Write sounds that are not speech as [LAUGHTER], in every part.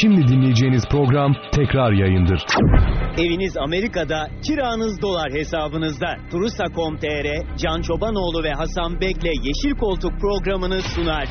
Şimdi dinleyeceğiniz program tekrar yayındır. Eviniz Amerika'da, kiranız dolar hesabınızda. Turusa.com.tr, Can Çobanoğlu ve Hasan Bek'le Yeşil Koltuk programını sunar.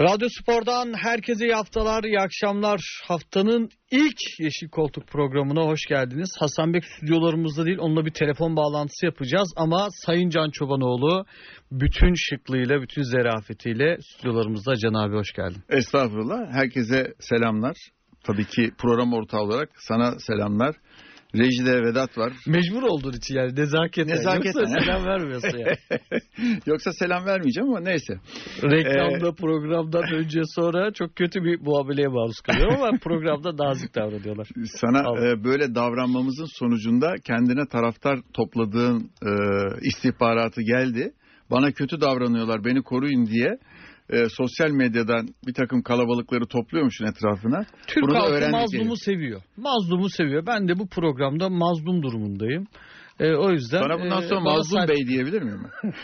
Radyo Spor'dan herkese iyi haftalar, iyi akşamlar. Haftanın ilk Yeşil Koltuk programına hoş geldiniz. Hasan Bek stüdyolarımızda değil, onunla bir telefon bağlantısı yapacağız. Ama Sayın Can Çobanoğlu bütün şıklığıyla, bütün zerafetiyle stüdyolarımızda. Can abi hoş geldin. Estağfurullah. Herkese selamlar. Tabii ki program ortağı olarak sana selamlar. Rejide Vedat var. Mecbur olduğun için yani nezaketen. Nezaketen. Yoksa selam vermiyorsun ya. [LAUGHS] Yoksa selam vermeyeceğim ama neyse. Reklamda, programdan önce sonra çok kötü bir muameleye maruz kalıyorum ama [LAUGHS] programda nazik davranıyorlar. Sana e, böyle davranmamızın sonucunda kendine taraftar topladığın e, istihbaratı geldi. Bana kötü davranıyorlar, beni koruyun diye e, sosyal medyadan bir takım kalabalıkları topluyormuşsun etrafına. Türk Bunu halkı mazlumu yani. seviyor. Mazlumu seviyor. Ben de bu programda mazlum durumundayım. E, o yüzden... Bana bundan e, sonra bana Mazlum Bey diyebilir miyim? [LAUGHS]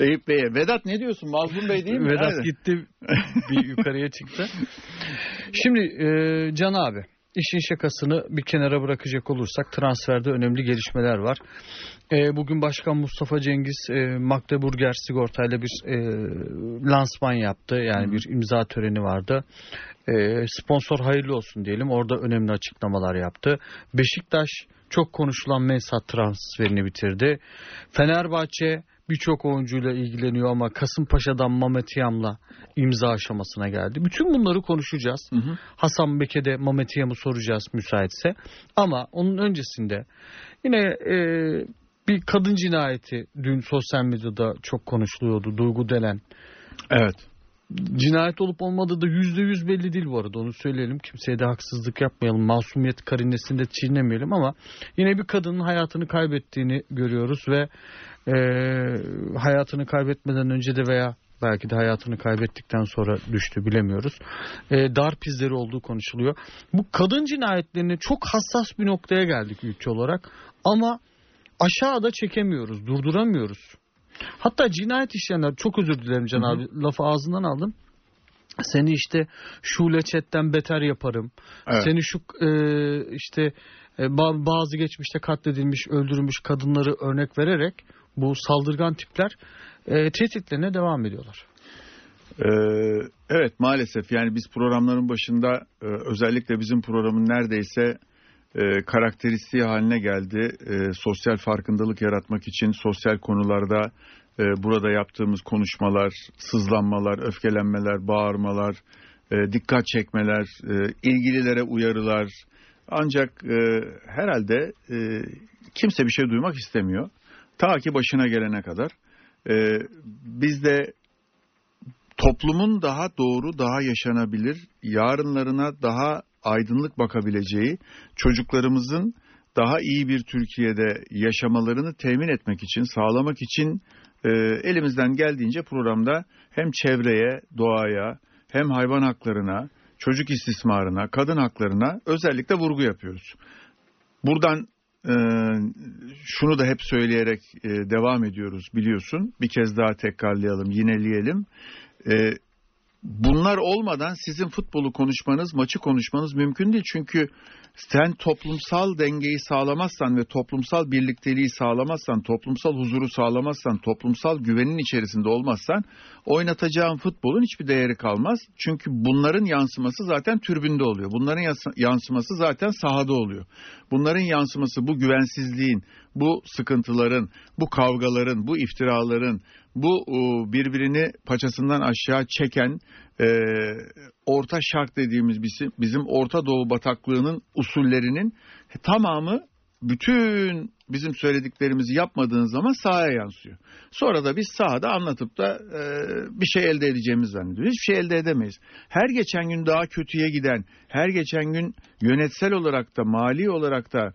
Eyüp Bey'e. Vedat ne diyorsun? Mazlum Bey değil mi? Vedat Nerede? gitti bir yukarıya çıktı. [LAUGHS] Şimdi e, Can abi işin şakasını bir kenara bırakacak olursak transferde önemli gelişmeler var. E, bugün Başkan Mustafa Cengiz e, Magdeburger sigortayla bir e, lansman yaptı. Yani bir imza töreni vardı. E, sponsor hayırlı olsun diyelim. Orada önemli açıklamalar yaptı. Beşiktaş çok konuşulan Mensah transferini bitirdi. Fenerbahçe birçok oyuncuyla ilgileniyor ama Kasımpaşa'dan Mamet Yam'la imza aşamasına geldi. Bütün bunları konuşacağız. Hı hı. Hasan Bek'e de Mamet Yam'ı soracağız müsaitse. Ama onun öncesinde yine e, bir kadın cinayeti dün sosyal medyada çok konuşuluyordu. Duygu Delen. Evet. Cinayet olup olmadığı da yüzde yüz belli değil bu arada onu söyleyelim. Kimseye de haksızlık yapmayalım. Masumiyet karinesini de çiğnemeyelim ama yine bir kadının hayatını kaybettiğini görüyoruz ve e, hayatını kaybetmeden önce de veya belki de hayatını kaybettikten sonra düştü bilemiyoruz. E, darp izleri olduğu konuşuluyor. Bu kadın cinayetlerine çok hassas bir noktaya geldik ülke olarak ama aşağıda çekemiyoruz, durduramıyoruz. Hatta cinayet işleyenler çok özür dilerim Can Hı hı. abi lafı ağzından aldım. Seni işte şule chatten beter yaparım. Evet. Seni şu e, işte e, ba- bazı geçmişte katledilmiş, öldürülmüş kadınları örnek vererek bu saldırgan tipler e, tehditlerine devam ediyorlar. Ee, evet maalesef yani biz programların başında e, özellikle bizim programın neredeyse e, karakteristiği haline geldi. E, sosyal farkındalık yaratmak için sosyal konularda e, burada yaptığımız konuşmalar, sızlanmalar, öfkelenmeler, bağırmalar, e, dikkat çekmeler, e, ilgililere uyarılar. Ancak e, herhalde e, kimse bir şey duymak istemiyor. Ta ki başına gelene kadar. E, biz de toplumun daha doğru, daha yaşanabilir, yarınlarına daha aydınlık bakabileceği, çocuklarımızın daha iyi bir Türkiye'de yaşamalarını temin etmek için, sağlamak için e, elimizden geldiğince programda hem çevreye, doğaya, hem hayvan haklarına, çocuk istismarına, kadın haklarına özellikle vurgu yapıyoruz. Buradan e, şunu da hep söyleyerek e, devam ediyoruz biliyorsun. Bir kez daha tekrarlayalım, yineleyelim. E, bunlar olmadan sizin futbolu konuşmanız, maçı konuşmanız mümkün değil. Çünkü sen toplumsal dengeyi sağlamazsan ve toplumsal birlikteliği sağlamazsan, toplumsal huzuru sağlamazsan, toplumsal güvenin içerisinde olmazsan oynatacağın futbolun hiçbir değeri kalmaz. Çünkü bunların yansıması zaten türbünde oluyor. Bunların yansıması zaten sahada oluyor. Bunların yansıması bu güvensizliğin, bu sıkıntıların, bu kavgaların, bu iftiraların, bu e, birbirini paçasından aşağı çeken e, orta şark dediğimiz bizim, bizim Orta Doğu bataklığının usullerinin tamamı bütün bizim söylediklerimizi yapmadığın zaman sahaya yansıyor. Sonra da biz sahada anlatıp da e, bir şey elde edeceğimizi zannediyoruz. Hiçbir şey elde edemeyiz. Her geçen gün daha kötüye giden, her geçen gün yönetsel olarak da mali olarak da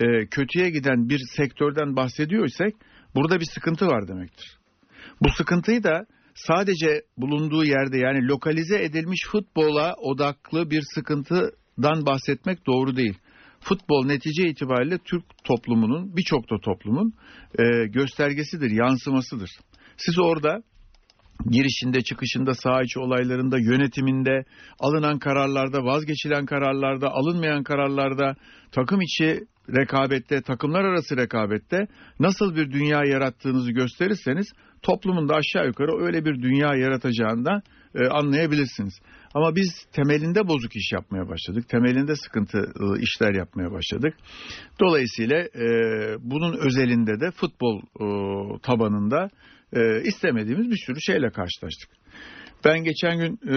e, kötüye giden bir sektörden bahsediyorsak burada bir sıkıntı var demektir. Bu sıkıntıyı da sadece bulunduğu yerde yani lokalize edilmiş futbola odaklı bir sıkıntıdan bahsetmek doğru değil. Futbol netice itibariyle Türk toplumunun birçok da toplumun e, göstergesidir, yansımasıdır. Siz orada girişinde, çıkışında, saha içi olaylarında, yönetiminde, alınan kararlarda, vazgeçilen kararlarda, alınmayan kararlarda, takım içi rekabette, takımlar arası rekabette nasıl bir dünya yarattığınızı gösterirseniz toplumun da aşağı yukarı öyle bir dünya yaratacağını da e, anlayabilirsiniz. Ama biz temelinde bozuk iş yapmaya başladık. Temelinde sıkıntılı işler yapmaya başladık. Dolayısıyla e, bunun özelinde de futbol e, tabanında e, istemediğimiz bir sürü şeyle karşılaştık. Ben geçen gün e,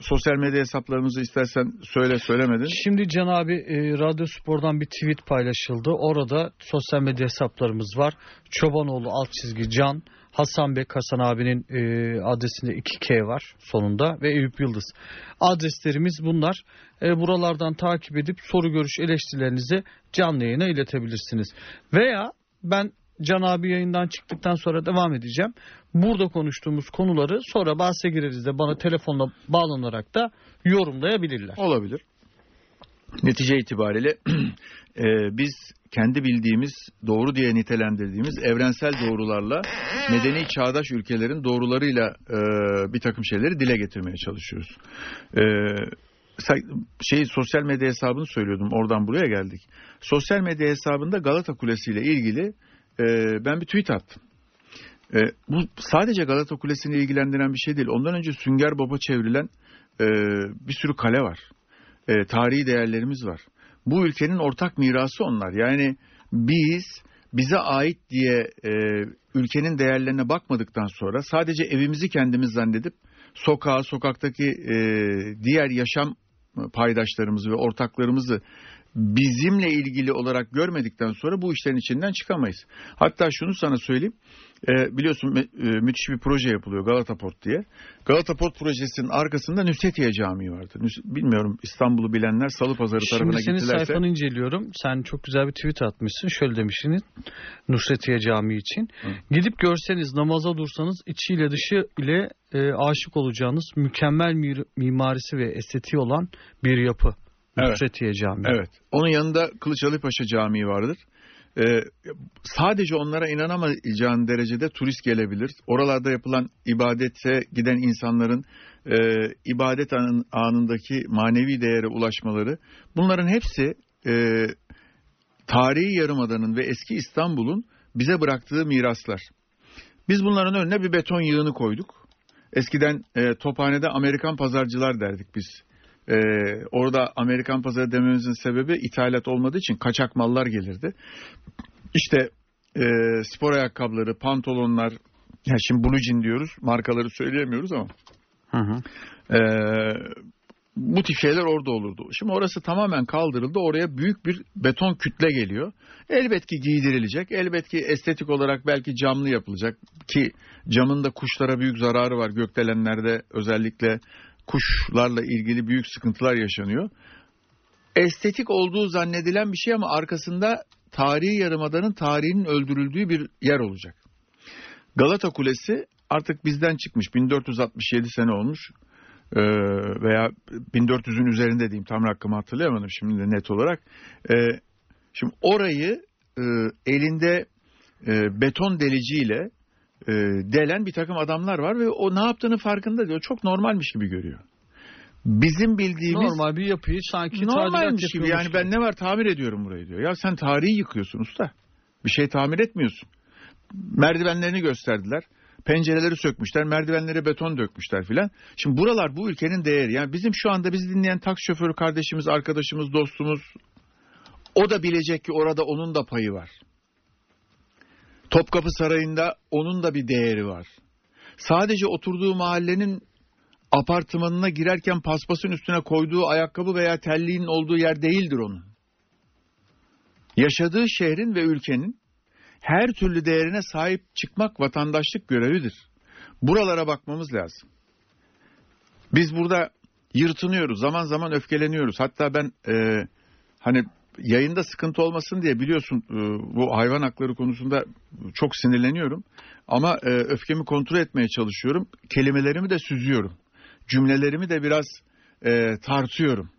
sosyal medya hesaplarımızı istersen söyle söylemedin. Şimdi Can abi e, Radyo Spor'dan bir tweet paylaşıldı. Orada sosyal medya hesaplarımız var. Çobanoğlu alt çizgi Can, Hasan Bek Hasan abinin e, adresinde 2K var sonunda ve Eyüp Yıldız. Adreslerimiz bunlar. E, buralardan takip edip soru görüş eleştirilerinizi canlı yayına iletebilirsiniz. Veya ben Can abi yayından çıktıktan sonra devam edeceğim. Burada konuştuğumuz konuları sonra bahse gireriz de bana telefonla bağlanarak da yorumlayabilirler. Olabilir. Netice itibariyle [CLEARS THROAT] e, biz kendi bildiğimiz, doğru diye nitelendirdiğimiz evrensel doğrularla medeni çağdaş ülkelerin doğrularıyla e, bir takım şeyleri dile getirmeye çalışıyoruz. E, şey sosyal medya hesabını söylüyordum. Oradan buraya geldik. Sosyal medya hesabında Galata Kulesi ile ilgili e, ben bir tweet attım. E, bu sadece Galata Kulesi'ni ilgilendiren bir şey değil. Ondan önce Sünger Baba çevrilen e, bir sürü kale var. E, tarihi değerlerimiz var. Bu ülkenin ortak mirası onlar. Yani biz bize ait diye e, ülkenin değerlerine bakmadıktan sonra sadece evimizi kendimiz zannedip sokağa, sokaktaki e, diğer yaşam paydaşlarımızı ve ortaklarımızı bizimle ilgili olarak görmedikten sonra bu işlerin içinden çıkamayız. Hatta şunu sana söyleyeyim. E, biliyorsun e, müthiş bir proje yapılıyor Galata Port diye. Galata Port projesinin arkasında Nusretiye Camii vardı. Bilmiyorum İstanbul'u bilenler Salı Pazarı Şimdi tarafına senin gittilerse. sayfanı inceliyorum. Sen çok güzel bir tweet atmışsın. Şöyle demişsin Nusretiye Camii için. Hı. Gidip görseniz namaza dursanız içiyle dışı ile e, aşık olacağınız mükemmel mir- mimarisi ve estetiği olan bir yapı. Evet. Nusretiye Camii. Evet. Onun yanında Kılıç Ali Paşa Camii vardır. Ee, sadece onlara inanamayacağın derecede turist gelebilir. Oralarda yapılan ibadete giden insanların e, ibadet anın- anındaki manevi değere ulaşmaları bunların hepsi e, tarihi yarımadanın ve eski İstanbul'un bize bıraktığı miraslar. Biz bunların önüne bir beton yığını koyduk. Eskiden e, Tophane'de Amerikan pazarcılar derdik biz. E, orada Amerikan pazarı dememizin sebebi ithalat olmadığı için kaçak mallar gelirdi. İşte e, spor ayakkabıları, pantolonlar, ya şimdi Blue diyoruz, markaları söyleyemiyoruz ama Hı hı. e, bu tip şeyler orada olurdu. Şimdi orası tamamen kaldırıldı. Oraya büyük bir beton kütle geliyor. Elbet ki giydirilecek. Elbet ki estetik olarak belki camlı yapılacak. Ki camın da kuşlara büyük zararı var. Gökdelenlerde özellikle kuşlarla ilgili büyük sıkıntılar yaşanıyor. Estetik olduğu zannedilen bir şey ama arkasında tarihi yarımadanın tarihinin öldürüldüğü bir yer olacak. Galata Kulesi artık bizden çıkmış. 1467 sene olmuş. Ee, veya 1400'ün üzerinde diyeyim tam rakamı hatırlayamadım şimdi de net olarak. Ee, şimdi orayı e, elinde e, beton deliciyle e, delen bir takım adamlar var ve o ne yaptığını farkında diyor. Çok normalmiş gibi görüyor. Bizim bildiğimiz Normal bir yapıyı sanki normalmiş gibi. Yani ben ne var tamir ediyorum burayı diyor. Ya sen tarihi yıkıyorsun usta. Bir şey tamir etmiyorsun. Merdivenlerini gösterdiler. Pencereleri sökmüşler, merdivenlere beton dökmüşler filan. Şimdi buralar bu ülkenin değeri. Yani bizim şu anda bizi dinleyen taksi şoförü kardeşimiz, arkadaşımız, dostumuz o da bilecek ki orada onun da payı var. Topkapı Sarayı'nda onun da bir değeri var. Sadece oturduğu mahallenin apartmanına girerken paspasın üstüne koyduğu ayakkabı veya telliğin olduğu yer değildir onun. Yaşadığı şehrin ve ülkenin her türlü değerine sahip çıkmak vatandaşlık görevidir. Buralara bakmamız lazım. Biz burada yırtınıyoruz, zaman zaman öfkeleniyoruz. Hatta ben e, hani yayında sıkıntı olmasın diye biliyorsun e, bu hayvan hakları konusunda çok sinirleniyorum. Ama e, öfkemi kontrol etmeye çalışıyorum. Kelimelerimi de süzüyorum. Cümlelerimi de biraz e, tartıyorum.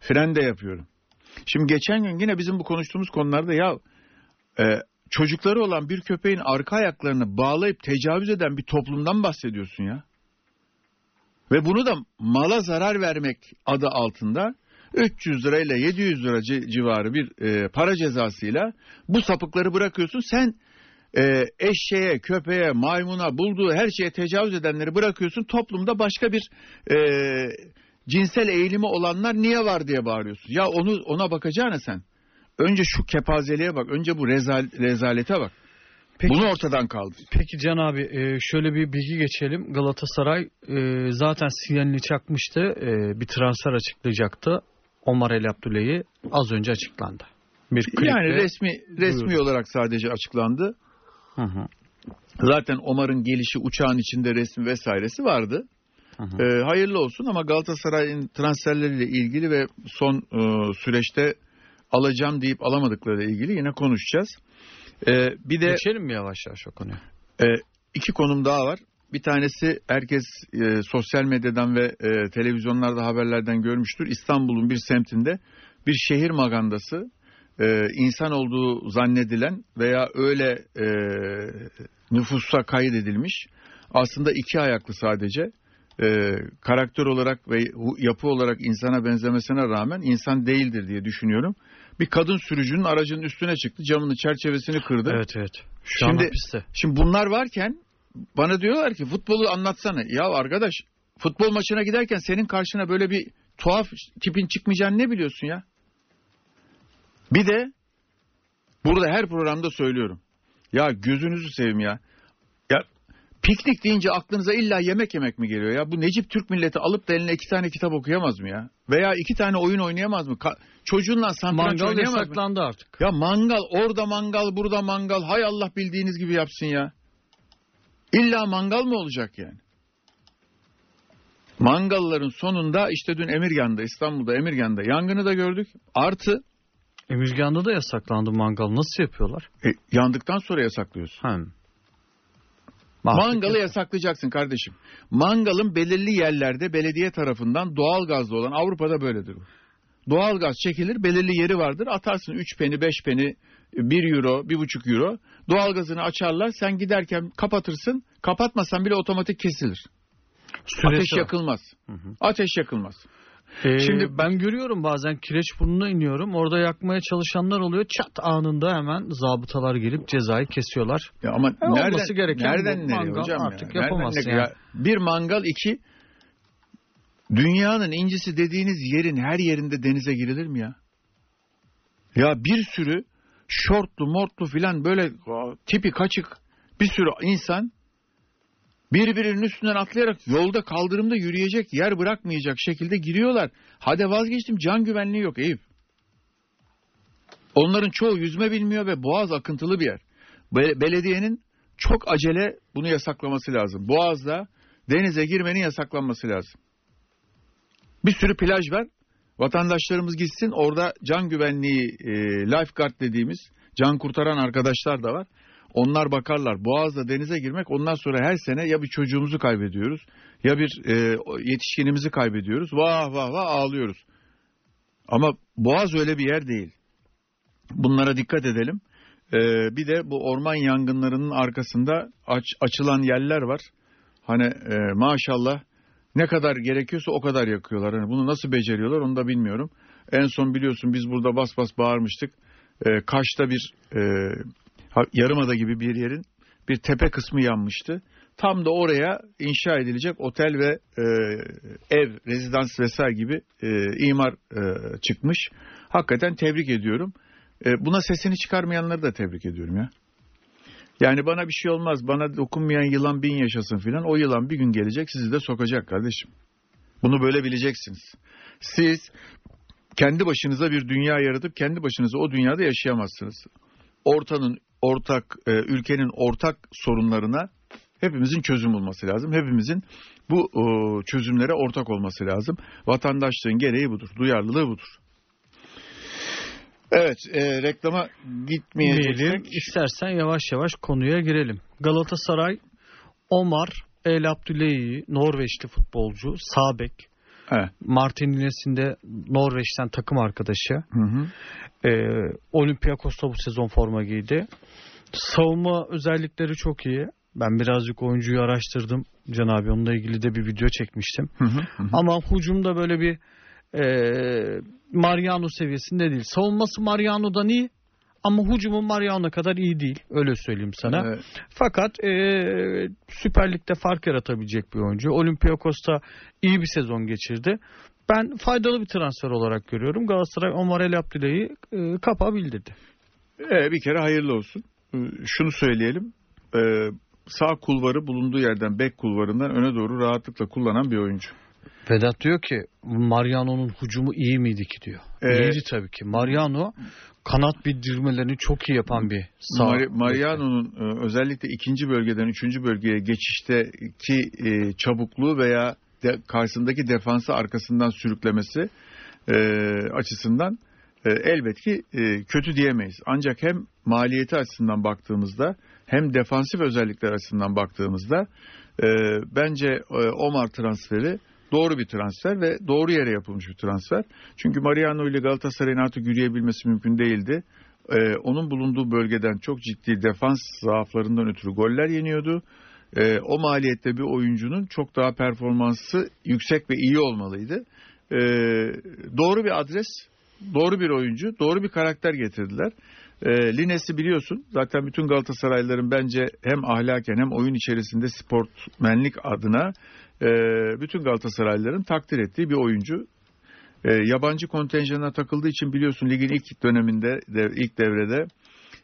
Fren de yapıyorum. Şimdi geçen gün yine bizim bu konuştuğumuz konularda ya çocukları olan bir köpeğin arka ayaklarını bağlayıp tecavüz eden bir toplumdan bahsediyorsun ya. Ve bunu da mala zarar vermek adı altında 300 lirayla 700 lira ci- civarı bir e, para cezasıyla bu sapıkları bırakıyorsun. Sen e, eşeğe, köpeğe, maymuna, bulduğu her şeye tecavüz edenleri bırakıyorsun. Toplumda başka bir e, cinsel eğilimi olanlar niye var diye bağırıyorsun. Ya onu ona bakacağına sen. Önce şu kepazeliğe bak. Önce bu rezal, rezalete bak. Peki, Bunu ortadan kaldır. peki Can abi e, şöyle bir bilgi geçelim. Galatasaray e, zaten sinyalini çakmıştı. E, bir transfer açıklayacaktı. Omar El Abdullah'ı az önce açıklandı. Bir. Yani resmi resmi Buyurun. olarak sadece açıklandı. Hı hı, Zaten Omar'ın gelişi uçağın içinde resmi vesairesi vardı. hı hı. Ee, hayırlı olsun ama Galatasaray'ın transferleriyle ilgili ve son e, süreçte alacağım deyip alamadıkları ilgili yine konuşacağız. Ee, bir de Geçelim mi yavaş yavaş o konuya? e, iki konum daha var. Bir tanesi herkes e, sosyal medyadan ve e, televizyonlarda haberlerden görmüştür. İstanbul'un bir semtinde bir şehir magandası e, insan olduğu zannedilen veya öyle e, nüfusa kaydedilmiş aslında iki ayaklı sadece e, karakter olarak ve yapı olarak insana benzemesine rağmen insan değildir diye düşünüyorum. Bir kadın sürücünün aracının üstüne çıktı camını çerçevesini kırdı. Evet evet. Şu Şimdi- hapiste. Şimdi bunlar varken bana diyorlar ki futbolu anlatsana. Ya arkadaş futbol maçına giderken senin karşına böyle bir tuhaf tipin çıkmayacağını ne biliyorsun ya? Bir de burada her programda söylüyorum. Ya gözünüzü seveyim ya. Ya piknik deyince aklınıza illa yemek yemek mi geliyor ya? Bu Necip Türk milleti alıp da eline iki tane kitap okuyamaz mı ya? Veya iki tane oyun oynayamaz mı? Ka- çocuğunla satranç Mangal oynayamaz mı? yasaklandı artık. Ya mangal orada mangal burada mangal hay Allah bildiğiniz gibi yapsın ya. İlla mangal mı olacak yani? Mangalların sonunda işte dün Emirgan'da İstanbul'da Emirgan'da yangını da gördük. Artı Emirgan'da da yasaklandı mangal. Nasıl yapıyorlar? e, yandıktan sonra yasaklıyorsun. Hem. Mangalı yasaklayacaksın kardeşim. Mangalın belirli yerlerde belediye tarafından doğal gazlı olan Avrupa'da böyledir bu. Doğal gaz çekilir belirli yeri vardır atarsın 3 peni 5 peni 1 euro 1,5 euro doğal gazını açarlar sen giderken kapatırsın kapatmasan bile otomatik kesilir. Süresi Ateş var. yakılmaz. Hı hı. Ateş yakılmaz. Ee, Şimdi- ben görüyorum bazen kireç burnuna iniyorum. Orada yakmaya çalışanlar oluyor. Çat anında hemen zabıtalar gelip cezayı kesiyorlar. Ya ama Ya nereden, olması gereken nereden bu. Mangal hocam artık ya? yapamazsın Nereden yani. Bir mangal iki dünyanın incisi dediğiniz yerin her yerinde denize girilir mi ya? Ya bir sürü şortlu mortlu filan böyle tipi kaçık bir sürü insan birbirinin üstünden atlayarak yolda kaldırımda yürüyecek yer bırakmayacak şekilde giriyorlar. Hadi vazgeçtim can güvenliği yok Eyüp. Onların çoğu yüzme bilmiyor ve boğaz akıntılı bir yer. Be- belediyenin çok acele bunu yasaklaması lazım. Boğaz'da denize girmenin yasaklanması lazım. Bir sürü plaj var. Vatandaşlarımız gitsin orada can güvenliği e, lifeguard dediğimiz can kurtaran arkadaşlar da var. Onlar bakarlar. Boğaz'da denize girmek ondan sonra her sene ya bir çocuğumuzu kaybediyoruz ya bir e, yetişkinimizi kaybediyoruz. Vah vah vah ağlıyoruz. Ama Boğaz öyle bir yer değil. Bunlara dikkat edelim. Ee, bir de bu orman yangınlarının arkasında aç, açılan yerler var. Hani e, maşallah ne kadar gerekiyorsa o kadar yakıyorlar. Hani bunu nasıl beceriyorlar onu da bilmiyorum. En son biliyorsun biz burada bas bas bağırmıştık. Ee, Kaş'ta bir e, yarımada gibi bir yerin bir tepe kısmı yanmıştı. Tam da oraya inşa edilecek otel ve e, ev, rezidans vesaire gibi e, imar e, çıkmış. Hakikaten tebrik ediyorum. E, buna sesini çıkarmayanları da tebrik ediyorum ya. Yani bana bir şey olmaz. Bana dokunmayan yılan bin yaşasın filan. O yılan bir gün gelecek sizi de sokacak kardeşim. Bunu böyle bileceksiniz. Siz kendi başınıza bir dünya yaratıp kendi başınıza o dünyada yaşayamazsınız. Ortanın ortak, e, ülkenin ortak sorunlarına hepimizin çözüm bulması lazım. Hepimizin bu çözümlere ortak olması lazım. Vatandaşlığın gereği budur. Duyarlılığı budur. Evet, e, reklama gitmeyeceksek İstersen yavaş yavaş konuya girelim. Galatasaray Omar El Abdullahi Norveçli futbolcu sağ bek Evet. Martin Lines'in de Norveç'ten takım arkadaşı. Hı hı. E, Olympiakos'ta bu sezon forma giydi. Savunma özellikleri çok iyi. Ben birazcık oyuncuyu araştırdım. Can abi onunla ilgili de bir video çekmiştim. Hı hı. hı hı. Ama hücumda böyle bir e, Mariano seviyesinde değil. Savunması Mariano'dan iyi ama hücumu Mariano kadar iyi değil. Öyle söyleyeyim sana. Evet. Fakat e, Süper Lig'de fark yaratabilecek bir oyuncu. Olympiakos'ta iyi bir sezon geçirdi. Ben faydalı bir transfer olarak görüyorum. Galatasaray Omar El Abdüley'i e, kapa bildirdi. Ee, bir kere hayırlı olsun. Ee, Şunu söyleyelim. Ee, sağ kulvarı bulunduğu yerden bek kulvarından öne doğru rahatlıkla kullanan bir oyuncu. Vedat diyor ki Mariano'nun hücumu iyi miydi ki diyor. Evet. İyiydi tabii ki. Mariano kanat bildirmelerini çok iyi yapan bir sağ. Mari- Mariano'nun e, özellikle ikinci bölgeden üçüncü bölgeye geçişteki e, çabukluğu veya de, karşısındaki defansı arkasından sürüklemesi e, açısından e, elbet ki e, kötü diyemeyiz. Ancak hem maliyeti açısından baktığımızda hem defansif özellikler açısından baktığımızda e, bence e, Omar transferi doğru bir transfer ve doğru yere yapılmış bir transfer. Çünkü Mariano ile Galatasaray'ın artık yürüyebilmesi mümkün değildi. Ee, onun bulunduğu bölgeden çok ciddi defans zaaflarından ötürü goller yeniyordu. Ee, o maliyette bir oyuncunun çok daha performansı yüksek ve iyi olmalıydı. Ee, doğru bir adres, doğru bir oyuncu, doğru bir karakter getirdiler. Ee, Lines'i biliyorsun zaten bütün Galatasaraylıların bence hem ahlaken hem oyun içerisinde sportmenlik adına e, bütün Galatasaraylıların takdir ettiği bir oyuncu. E, yabancı kontenjanına takıldığı için biliyorsun ligin ilk döneminde de, ilk devrede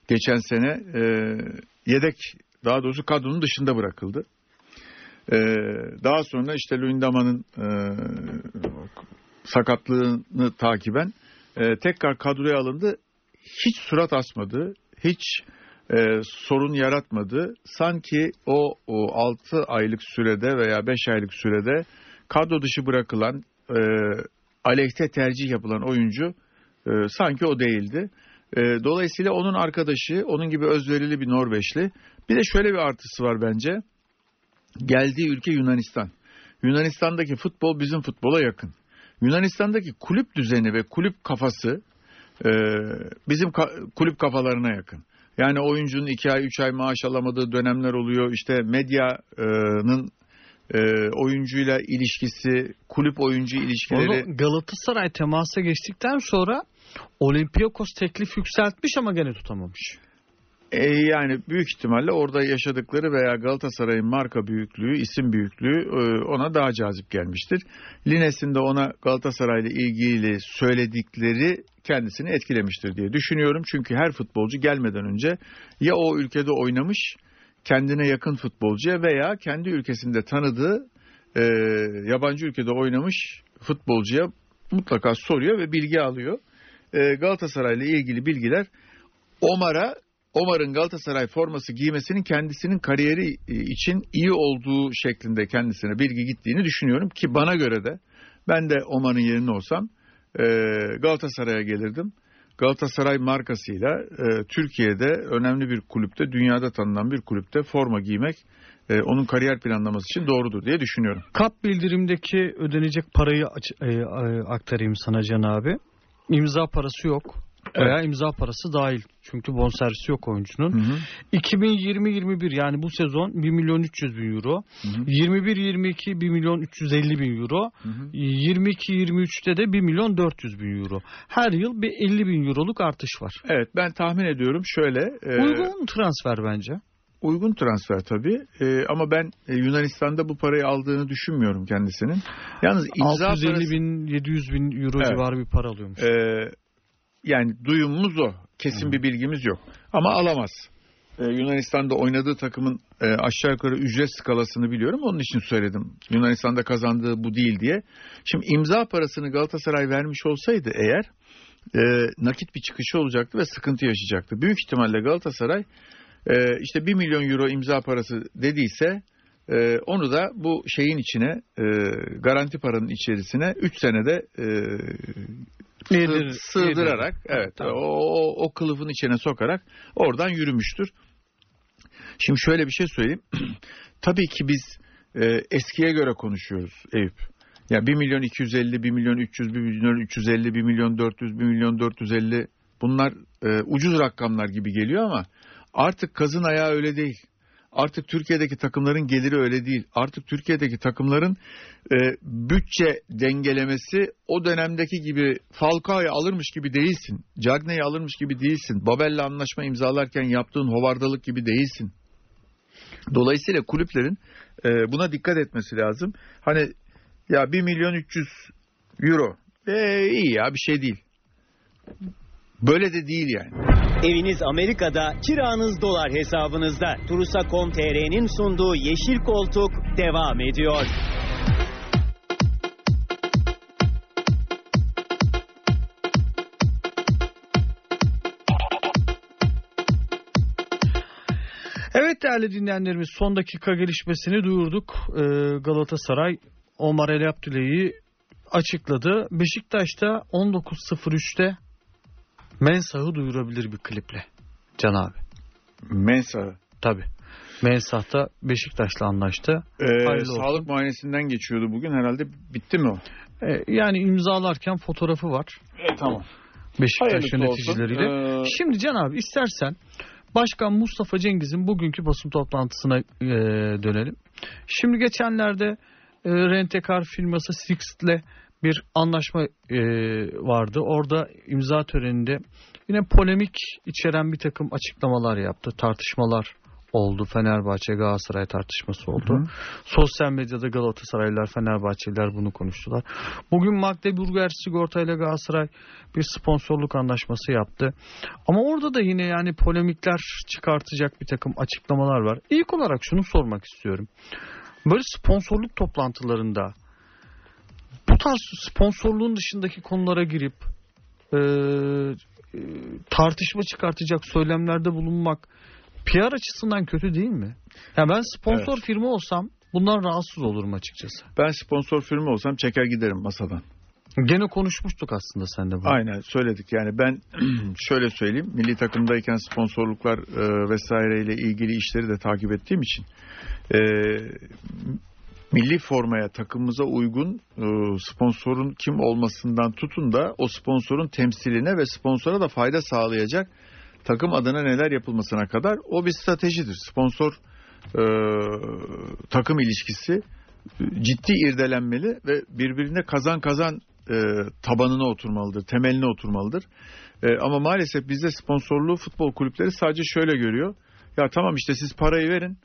geçen sene e, yedek daha doğrusu kadronun dışında bırakıldı. E, daha sonra işte Luyendama'nın e, sakatlığını takiben e, tekrar kadroya alındı. Hiç surat asmadı, hiç e, sorun yaratmadı. Sanki o, o 6 aylık sürede veya 5 aylık sürede kadro dışı bırakılan e, aleyhte tercih yapılan oyuncu e, sanki o değildi. E, dolayısıyla onun arkadaşı, onun gibi özverili bir Norveçli. Bir de şöyle bir artısı var bence. Geldiği ülke Yunanistan. Yunanistan'daki futbol bizim futbola yakın. Yunanistan'daki kulüp düzeni ve kulüp kafası e, bizim kulüp kafalarına yakın. Yani oyuncunun iki ay, üç ay maaş alamadığı dönemler oluyor. İşte medyanın e, oyuncuyla ilişkisi, kulüp oyuncu ilişkileri. Onu Galatasaray temasa geçtikten sonra Olympiakos teklif yükseltmiş ama gene tutamamış. E, yani büyük ihtimalle orada yaşadıkları veya Galatasaray'ın marka büyüklüğü, isim büyüklüğü e, ona daha cazip gelmiştir. Lines'in de ona Galatasaray'la ilgili söyledikleri kendisini etkilemiştir diye düşünüyorum. Çünkü her futbolcu gelmeden önce ya o ülkede oynamış kendine yakın futbolcuya veya kendi ülkesinde tanıdığı e, yabancı ülkede oynamış futbolcuya mutlaka soruyor ve bilgi alıyor. E, Galatasaray'la ilgili bilgiler Omar'a Omar'ın Galatasaray forması giymesinin kendisinin kariyeri e, için iyi olduğu şeklinde kendisine bilgi gittiğini düşünüyorum ki bana göre de ben de Omar'ın yerinde olsam e, Galatasaray'a gelirdim. Galatasaray markasıyla e, Türkiye'de önemli bir kulüpte, dünyada tanınan bir kulüpte forma giymek onun kariyer planlaması için doğrudur diye düşünüyorum. Kap bildirimdeki ödenecek parayı aktarayım sana Can abi. İmza parası yok. Veya imza parası dahil. Çünkü bonservisi yok oyuncunun. Hı hı. 2020-21 yani bu sezon 1 milyon 300 bin euro. Hı hı. 21-22 1 milyon 350 bin euro. Hı hı. 22-23'te de 1 milyon 400 bin euro. Her yıl bir 50 bin euroluk artış var. Evet ben tahmin ediyorum şöyle. e, Uygun transfer bence. Uygun transfer tabii Ee, ama ben e, Yunanistan'da bu parayı aldığını düşünmüyorum kendisinin. Yalnız imza 650 parası, bin 700 bin euro Evet. civarı bir para alıyormuş. e, yani duyumumuz o. Kesin bir bilgimiz yok. Ama alamaz. E, Yunanistan'da oynadığı takımın e, aşağı yukarı ücret skalasını biliyorum. Onun için söyledim. Yunanistan'da kazandığı bu değil diye. Şimdi imza parasını Galatasaray vermiş olsaydı eğer e, nakit bir çıkışı olacaktı ve sıkıntı yaşayacaktı. Büyük ihtimalle Galatasaray e, işte 1 milyon euro imza parası dediyse e, onu da bu şeyin içine e, garanti paranın içerisine 3 senede e, Yedir- sığ- sığdırarak yedir. evet Tamam. o, o, o kılıfın içine sokarak oradan yürümüştür. Şimdi şöyle bir şey söyleyeyim. [CLEARS THROAT] Tabii ki biz e, eskiye göre konuşuyoruz Eyüp. Ya 1 milyon 250, 1 milyon 300, 1 milyon 350, 1 milyon 400, 1 milyon 450 bunlar e, ucuz rakamlar gibi geliyor ama artık kazın ayağı öyle değil. Artık Türkiye'deki takımların geliri öyle değil. Artık Türkiye'deki takımların e, bütçe dengelemesi o dönemdeki gibi Falcao'yu alırmış gibi değilsin. Cagney'i alırmış gibi değilsin. Babel'le anlaşma imzalarken yaptığın hovardalık gibi değilsin. Dolayısıyla kulüplerin e, buna dikkat etmesi lazım. Hani ya 1 milyon 300 euro e, iyi ya bir şey değil. Böyle de değil yani. Eviniz Amerika'da, kiranız dolar hesabınızda. Turusa.com.tr'nin sunduğu Yeşil Koltuk devam ediyor. Evet değerli dinleyenlerimiz son dakika gelişmesini duyurduk. Ee, Galatasaray Omar El Abdüley'i açıkladı. Beşiktaş'ta 19.03'te Mensah'ı duyurabilir bir kliple. Can abi. Mensa Tabi. Mensah'ta Beşiktaş'la anlaştı. e, Hayırlı olsun. sağlık muayenesinden geçiyordu bugün herhalde bitti mi o? Ee, yani imzalarken fotoğrafı var. E, tamam. Beşiktaş Hayırlısı yöneticileriyle. olsun. Ee, Şimdi Can abi istersen Başkan Mustafa Cengiz'in bugünkü basın toplantısına e, dönelim. Şimdi geçenlerde e, Rentekar firması Sixt'le bir anlaşma e, vardı. Orada imza töreninde yine polemik içeren bir takım açıklamalar yaptı. Tartışmalar oldu. Fenerbahçe Galatasaray tartışması oldu. Hı hı. Sosyal medyada Galatasaraylılar, Fenerbahçeliler bunu konuştular. Bugün Magdeburger Sigorta ile Galatasaray bir sponsorluk anlaşması yaptı. Ama orada da yine yani polemikler çıkartacak bir takım açıklamalar var. İlk olarak şunu sormak istiyorum. Böyle sponsorluk toplantılarında bu tarz sponsorluğun dışındaki konulara girip e, e, tartışma çıkartacak söylemlerde bulunmak PR açısından kötü değil mi? Ya ben sponsor firma olsam bundan rahatsız olurum açıkçası. Ben sponsor firma olsam çeker giderim masadan. Gene konuşmuştuk aslında sen de bunu. Aynen söyledik yani ben [CLEARS THROAT] şöyle söyleyeyim milli takımdayken sponsorluklar e, vesaireyle ilgili işleri de takip ettiğim için e, milli formaya takımımıza uygun e, sponsorun kim olmasından tutun da o sponsorun temsiline ve sponsora da fayda sağlayacak takım adına neler yapılmasına kadar o bir stratejidir. Sponsor e, takım ilişkisi ciddi irdelenmeli ve birbirine kazan kazan e, tabanına oturmalıdır, temeline oturmalıdır. E, ama maalesef bizde sponsorluğu futbol kulüpleri sadece şöyle görüyor. Ya tamam işte siz parayı verin.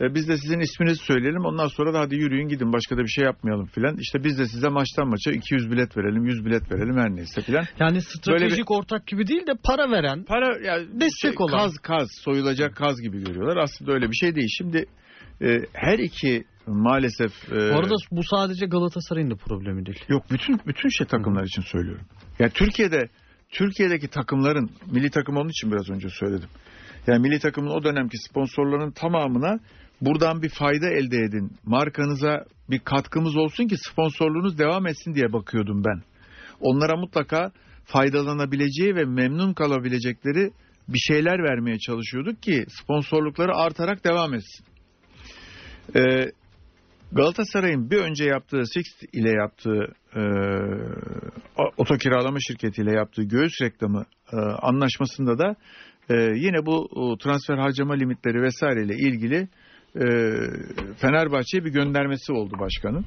E, biz de sizin isminizi söyleyelim. Ondan sonra da hadi yürüyün gidin başka da bir şey yapmayalım filan. İşte biz de size maçtan maça 200 bilet verelim, 100 bilet verelim her neyse filan. Yani stratejik ortak gibi değil de para veren Para yani Destek olan. kaz kaz soyulacak kaz gibi görüyorlar. Aslında öyle bir şey değil. Şimdi e, her iki maalesef e, Bu arada bu sadece Galatasaray'ın da problemi değil. Yok bütün bütün şey takımlar için söylüyorum. Yani Türkiye'de Türkiye'deki takımların milli takım onun için biraz önce söyledim. Yani milli takımın o dönemki sponsorlarının tamamına buradan bir fayda elde edin. Markanıza bir katkımız olsun ki sponsorluğunuz devam etsin diye bakıyordum ben. Onlara mutlaka faydalanabileceği ve memnun kalabilecekleri bir şeyler vermeye çalışıyorduk ki sponsorlukları artarak devam etsin. Ee, Galatasaray'ın bir önce yaptığı Sixt ile yaptığı e, oto kiralama şirketiyle yaptığı göğüs reklamı e, anlaşmasında da e, yine bu o, transfer harcama limitleri vesaireyle ilgili e, Fenerbahçe'ye bir göndermesi oldu başkanın.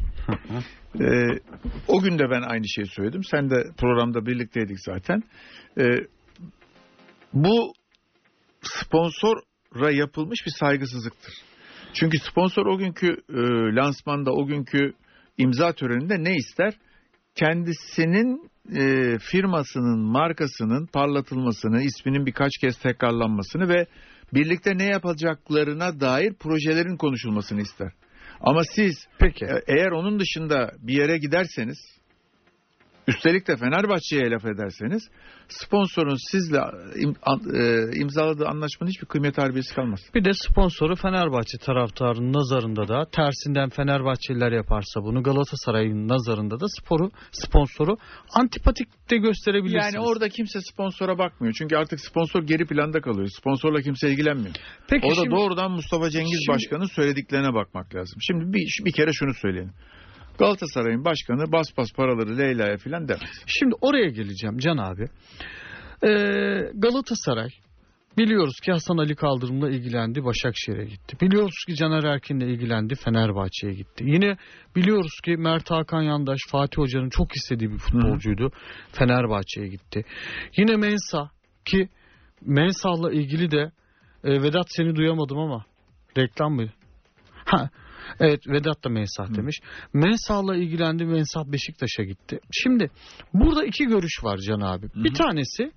E, o gün de ben aynı şeyi söyledim. Sen de programda birlikteydik zaten. E, bu sponsora yapılmış bir saygısızlıktır. Çünkü sponsor o günkü e, lansmanda, o günkü imza töreninde ne ister? Kendisinin e, firmasının, markasının parlatılmasını, isminin birkaç kez tekrarlanmasını ve birlikte ne yapacaklarına dair projelerin konuşulmasını ister. Ama siz Peki. e, eğer onun dışında bir yere giderseniz, üstelik de Fenerbahçe'ye laf ederseniz, sponsorun sizle e, imzaladığı anlaşmanın hiçbir kıymet harbiyesi kalmaz. Bir de sponsoru Fenerbahçe taraftarının nazarında da tersinden Fenerbahçeliler yaparsa bunu Galatasaray'ın nazarında da sporu sponsoru antipatik de gösterebilirsiniz. Yani orada kimse sponsora bakmıyor. Çünkü artık sponsor geri planda kalıyor. Sponsorla kimse ilgilenmiyor. Peki Orada şimdi- doğrudan Mustafa Cengiz Şimdi- Başkan'ın söylediklerine bakmak lazım. Şimdi bir, bir kere şunu söyleyelim. Galatasaray'ın başkanı bas bas paraları Leyla'ya filan demez. Şimdi oraya geleceğim Can abi. Ee, Galatasaray biliyoruz ki Hasan Ali Kaldırım'la ilgilendi Başakşehir'e gitti. Biliyoruz ki Caner Erkin'le ilgilendi Fenerbahçe'ye gitti. Yine biliyoruz ki Mert Hakan Yandaş Fatih Hoca'nın çok istediği bir futbolcuydu. Fenerbahçe'ye gitti. Yine Mensa ki Mensah'la ilgili de e, Vedat seni duyamadım ama reklam mı? Ha, evet Vedat da Mensah demiş. Mensah'la ilgilendi Mensah Beşiktaş'a gitti. Şimdi burada iki görüş var Can abi. Bir tanesi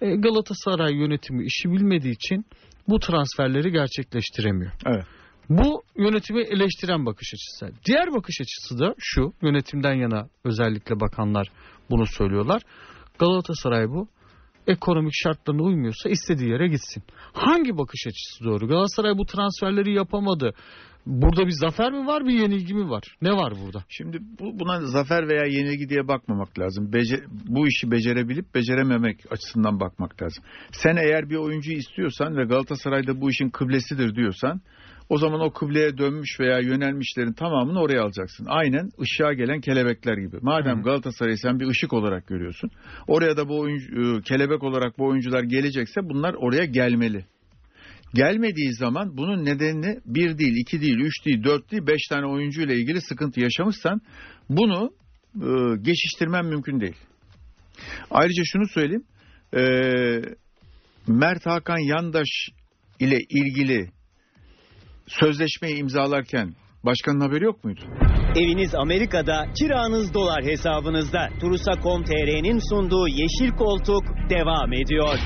e, Galatasaray yönetimi işi bilmediği için bu transferleri gerçekleştiremiyor. Evet. Bu yönetimi eleştiren bakış açısı. Diğer bakış açısı da şu. Yönetimden yana özellikle bakanlar bunu söylüyorlar. Galatasaray bu. Ekonomik şartlarına uymuyorsa istediği yere gitsin. Hangi bakış açısı doğru? Galatasaray bu transferleri yapamadı. Burada bir zafer mi var bir yenilgi mi var? Ne var burada? Şimdi bu, buna zafer veya yenilgi diye bakmamak lazım. Bece, bu işi becerebilip becerememek açısından bakmak lazım. Sen eğer bir oyuncuyu istiyorsan ve Galatasaray'da bu işin kıblesidir diyorsan o zaman o kıbleye dönmüş veya yönelmişlerin tamamını oraya alacaksın. Aynen ışığa gelen kelebekler gibi. Madem. Galatasaray'ı sen bir ışık olarak görüyorsun. Oraya da bu oyuncu, e, kelebek olarak bu oyuncular gelecekse bunlar oraya gelmeli. Gelmediği zaman bunun nedenini bir değil, iki değil, üç değil, dört değil, beş tane oyuncu ile ilgili sıkıntı yaşamışsan bunu e, geçiştirmen mümkün değil. Ayrıca şunu söyleyeyim. E, Mert Hakan Yandaş ile ilgili sözleşmeyi imzalarken başkanın haberi yok muydu? Eviniz Amerika'da, kiranız dolar hesabınızda. Turusa.com.tr'nin sunduğu Yeşil Koltuk devam ediyor.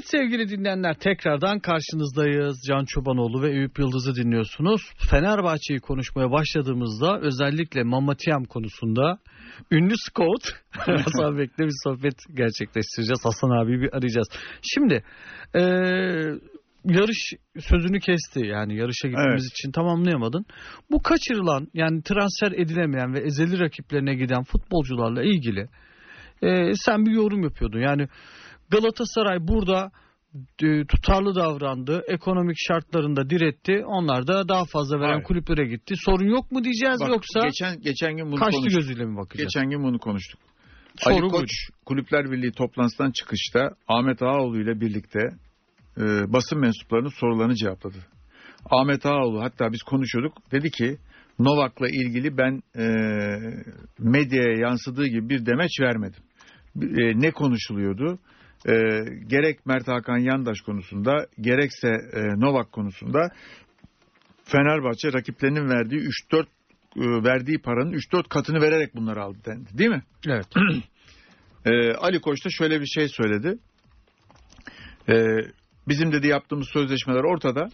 Evet sevgili dinleyenler tekrardan karşınızdayız. Can Çobanoğlu ve Eyüp Yıldız'ı dinliyorsunuz. Fenerbahçe'yi konuşmaya başladığımızda özellikle Mamatiyam konusunda ünlü scout [LAUGHS] Hasan Bek'le bir sohbet gerçekleştireceğiz. Hasan abi bir arayacağız. Şimdi eee, yarış sözünü kesti yani yarışa gitmemiz Evet. için tamamlayamadın. Bu kaçırılan yani transfer edilemeyen ve ezeli rakiplerine giden futbolcularla ilgili eee, sen bir yorum yapıyordun. Yani Galatasaray burada e, tutarlı davrandı. Ekonomik şartlarında diretti. Onlar da daha fazla veren Hayır. kulüplere gitti. Sorun yok mu diyeceğiz Bak, yoksa geçen geçen gün bunu kaçtı konuştuk. gözüyle mi bakacağız? Geçen gün bunu konuştuk. Soru Ali buydu. Koç Kulüpler Birliği toplantısından çıkışta Ahmet Ağaoğlu ile birlikte e, basın mensuplarının sorularını cevapladı. Ahmet Ağaoğlu hatta biz konuşuyorduk dedi ki Novak'la ilgili ben e, medyaya yansıdığı gibi bir demeç vermedim. E, ne konuşuluyordu? E, gerek Mert Hakan Yandaş konusunda gerekse e, Novak konusunda Fenerbahçe rakiplerinin verdiği 3-4 e, verdiği paranın 3-4 katını vererek bunları aldı dendi. Değil mi? Evet. [CLEARS THROAT] Ee, Ali Koç da şöyle bir şey söyledi. Ee, bizim dedi yaptığımız sözleşmeler ortada.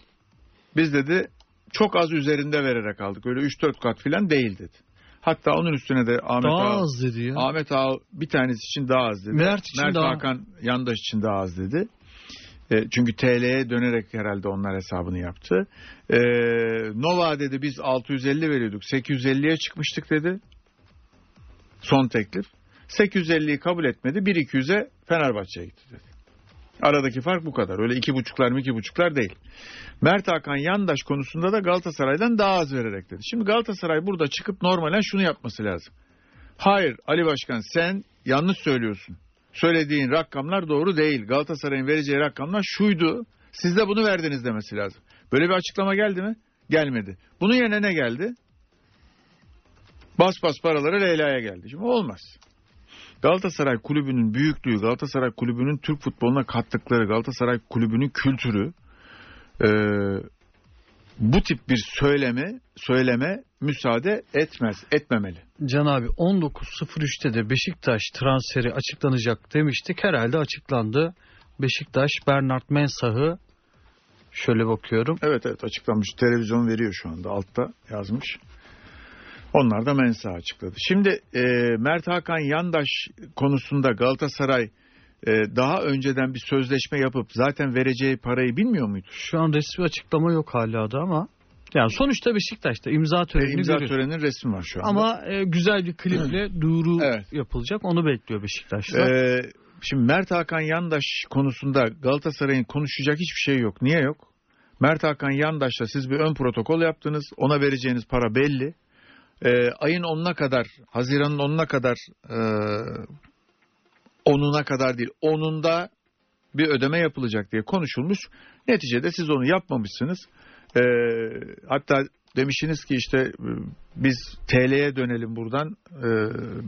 Biz dedi çok az üzerinde vererek aldık. Öyle 3-4 kat falan değil dedi. Hatta onun üstüne de Ahmet Daha Ağa, az dedi ya. Ahmet Ağa bir tanesi için daha az dedi. Mert için daha- Hakan Yandaş için daha az dedi. E, çünkü TL'ye dönerek herhalde onlar hesabını yaptı. E, Nova dedi biz 650 veriyorduk. 850'ye çıkmıştık dedi. Son teklif. 850'yi kabul etmedi. 1-200'e Fenerbahçe'ye gitti dedi. Aradaki fark bu kadar. Öyle iki buçuklar mı iki buçuklar değil. Mert Hakan Yandaş konusunda da Galatasaray'dan daha az vererek dedi. Şimdi Galatasaray burada çıkıp normalen şunu yapması lazım. Hayır Ali Başkan sen yanlış söylüyorsun. Söylediğin rakamlar doğru değil. Galatasaray'ın vereceği rakamlar şuydu. Siz de bunu verdiniz demesi lazım. Böyle bir açıklama geldi mi? Gelmedi. Bunun yerine ne geldi? Bas bas paraları Leyla'ya geldi. Şimdi olmaz. Galatasaray kulübünün büyüklüğü, Galatasaray kulübünün Türk futboluna kattıkları, Galatasaray kulübünün kültürü e, bu tip bir söyleme, söyleme müsaade etmez, etmemeli. Can abi 19.03'te de Beşiktaş transferi açıklanacak demiştik. Herhalde açıklandı. Beşiktaş Bernard Mensah'ı şöyle bakıyorum. Evet evet açıklanmış. Televizyon veriyor şu anda altta yazmış. Onlar da Mensa açıkladı. Şimdi e, Mert Hakan Yandaş konusunda Galatasaray e, daha önceden bir sözleşme yapıp zaten vereceği parayı bilmiyor muydu? Şu an resmi açıklama yok hala da ama yani sonuçta Beşiktaş'ta imza E, törenini imza görüyoruz. töreninin resmi var şu anda. Ama e, güzel bir kliple duyuru Evet. yapılacak. Onu bekliyor Beşiktaş'ta. Ee, şimdi Mert Hakan Yandaş konusunda Galatasaray'ın konuşacak hiçbir şey yok. Niye yok? Mert Hakan Yandaş'la siz bir ön protokol yaptınız. Ona vereceğiniz para belli. Ee, ayın 10'una kadar, Haziran'ın 10'una kadar, e, 10'una kadar değil, 10'unda bir ödeme yapılacak diye konuşulmuş. Neticede siz onu yapmamışsınız. Ee, hatta demişsiniz ki işte e, biz TL'ye dönelim buradan e,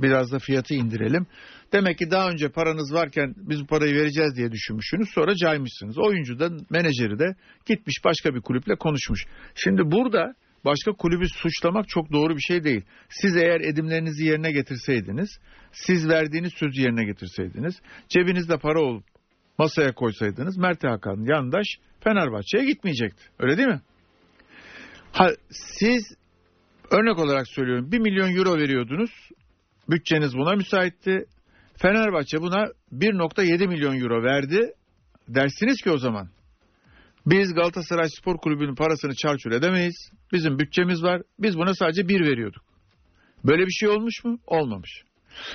biraz da fiyatı indirelim. Demek ki daha önce paranız varken biz bu parayı vereceğiz diye düşünmüşsünüz sonra caymışsınız. Oyuncu da menajeri de gitmiş başka bir kulüple konuşmuş. Şimdi burada başka kulübü suçlamak çok doğru bir şey değil. Siz eğer edimlerinizi yerine getirseydiniz, siz verdiğiniz sözü yerine getirseydiniz, cebinizde para olup masaya koysaydınız Mert Hakan yandaş Fenerbahçe'ye gitmeyecekti. Öyle değil mi? Ha, siz örnek olarak söylüyorum 1 milyon euro veriyordunuz. Bütçeniz buna müsaitti. Fenerbahçe buna 1.7 milyon euro verdi. Dersiniz ki o zaman biz Galatasaray Spor Kulübü'nün parasını çarçur edemeyiz. Bizim bütçemiz var. Biz buna sadece bir veriyorduk. Böyle bir şey olmuş mu? Olmamış.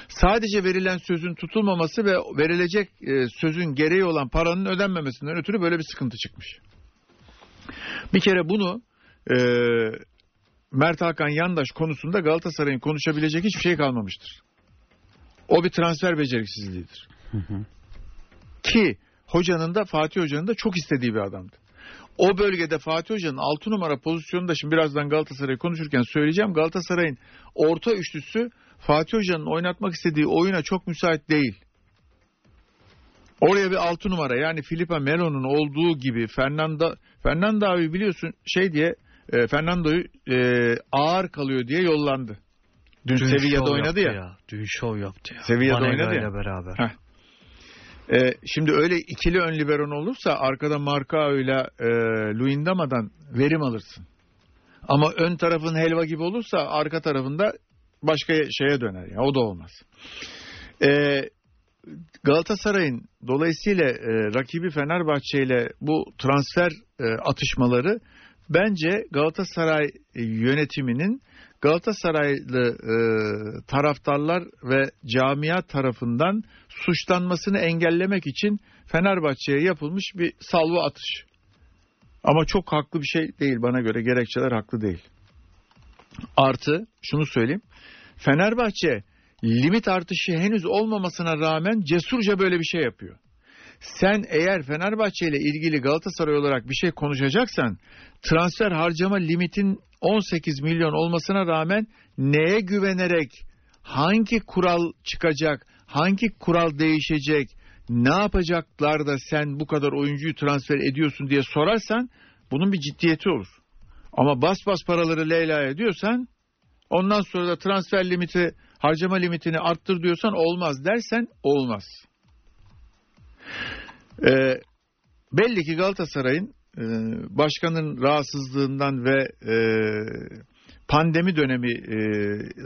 Sadece verilen sözün tutulmaması ve verilecek e, sözün gereği olan paranın ödenmemesinden ötürü böyle bir sıkıntı çıkmış. Bir kere bunu e, Mert Hakan Yandaş konusunda Galatasaray'ın konuşabilecek hiçbir şey kalmamıştır. O bir transfer beceriksizliğidir. Ki hocanın da Fatih Hoca'nın da çok istediği bir adamdı. O bölgede Fatih Hoca'nın 6 numara pozisyonunda şimdi birazdan Galatasaray'ı konuşurken söyleyeceğim. Galatasaray'ın orta üçlüsü Fatih Hoca'nın oynatmak istediği oyuna çok müsait değil. Oraya bir 6 numara yani Filipe Melo'nun olduğu gibi Fernando Fernando abi biliyorsun şey diye e, Fernando'yu e, ağır kalıyor diye yollandı. Dün, Dün Sevilla'da oynadı yaptı ya. Dün şov yaptı ya. Sevilla'da oynadı ya. beraber. Heh. E, şimdi öyle ikili ön liberon olursa arkada Marcao ile e, Luindama'dan verim alırsın. Ama ön tarafın helva gibi olursa arka tarafında başka şeye döner. ya o da olmaz. E, Galatasaray'ın dolayısıyla e, rakibi Fenerbahçe ile bu transfer e, atışmaları bence Galatasaray yönetiminin Galatasaraylı e, taraftarlar ve camia tarafından suçlanmasını engellemek için Fenerbahçe'ye yapılmış bir salvo atış. Ama çok haklı bir şey değil bana göre gerekçeler haklı değil. Artı şunu söyleyeyim. Fenerbahçe limit artışı henüz olmamasına rağmen cesurca böyle bir şey yapıyor. Sen eğer Fenerbahçe ile ilgili Galatasaray olarak bir şey konuşacaksan transfer harcama limitin 18 milyon olmasına rağmen neye güvenerek hangi kural çıkacak, hangi kural değişecek, ne yapacaklar da sen bu kadar oyuncuyu transfer ediyorsun diye sorarsan bunun bir ciddiyeti olur. Ama bas bas paraları Leyla ediyorsan ondan sonra da transfer limiti harcama limitini arttır diyorsan olmaz dersen olmaz. Ee, belli ki Galatasaray'ın e, başkanın rahatsızlığından ve e, pandemi dönemi e,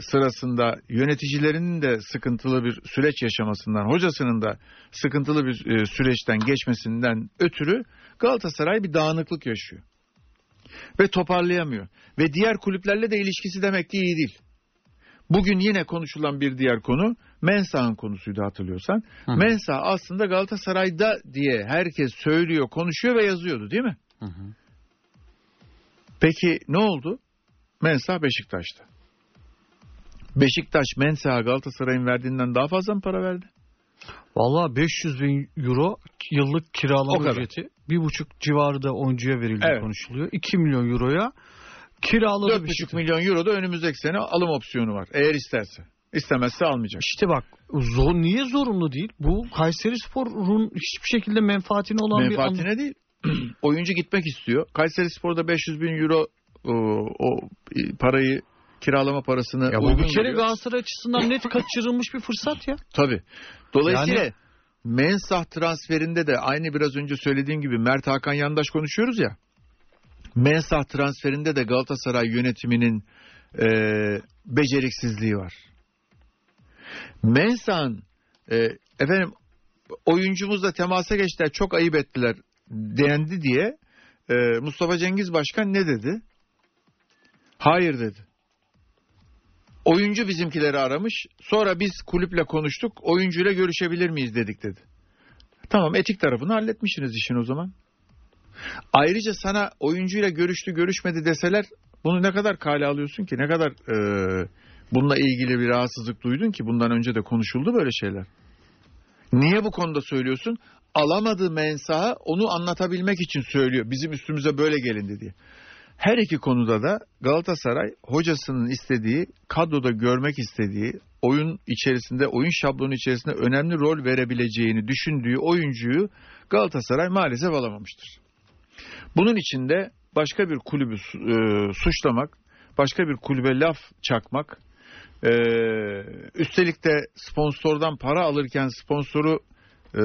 sırasında yöneticilerinin de sıkıntılı bir süreç yaşamasından, hocasının da sıkıntılı bir e, süreçten geçmesinden ötürü Galatasaray bir dağınıklık yaşıyor. Ve toparlayamıyor. Ve diğer kulüplerle de ilişkisi demek ki iyi değil. Bugün yine konuşulan bir diğer konu Mensah'ın konusuydu hatırlıyorsan. Hı. Mensah aslında Galatasaray'da diye herkes söylüyor, konuşuyor ve yazıyordu değil mi? Hı hı. Peki ne oldu? Mensah Beşiktaş'ta. Beşiktaş Mensah'a Galatasaray'ın verdiğinden daha fazla mı para verdi? Valla 500 bin euro yıllık kiralama ücreti. Bir buçuk civarı da oyuncuya verildiği Evet. konuşuluyor. 2 milyon euroya kiraladı 4,5 Beşiktaş. milyon euro da önümüzdeki sene alım opsiyonu var. Eğer isterse. İstemezse almayacak. İşte bak zor, niye zorunlu değil? Bu Kayseri Spor'un hiçbir şekilde menfaatine olan bir Menfaatine değil. [CLEARS THROAT] Oyuncu gitmek istiyor. Kayseri Spor'da 500 bin euro o, o parayı kiralama parasını Ya uygun bir kere. Galatasaray açısından net [CLEARS THROAT] kaçırılmış bir fırsat ya. Tabii. Dolayısıyla Yani- Mensah transferinde de aynı biraz önce söylediğim gibi Mert Hakan Yandaş konuşuyoruz ya. Mensah transferinde de Galatasaray yönetiminin e, beceriksizliği var. Mensah'ın e, efendim oyuncumuzla temasa geçtiler çok ayıp ettiler dendi diye e, Mustafa Cengiz Başkan ne dedi? Hayır dedi. Oyuncu bizimkileri aramış. Sonra biz kulüple konuştuk. Oyuncuyla görüşebilir miyiz dedik dedi. Tamam etik tarafını halletmişsiniz işin o zaman. Ayrıca sana oyuncuyla görüştü görüşmedi deseler bunu ne kadar kale alıyorsun ki? Ne kadar e, bununla ilgili bir rahatsızlık duydun ki? Bundan önce de konuşuldu böyle şeyler. Niye bu konuda söylüyorsun? Alamadığı mensaha onu anlatabilmek için söylüyor. Bizim üstümüze böyle gelindi diye. Her iki konuda da Galatasaray hocasının istediği, kadroda görmek istediği, oyun içerisinde, oyun şablonu içerisinde önemli rol verebileceğini düşündüğü oyuncuyu Galatasaray maalesef alamamıştır. Bunun için de başka bir kulübü e, suçlamak, başka bir kulübe laf çakmak, e, üstelik de sponsordan para alırken sponsoru e,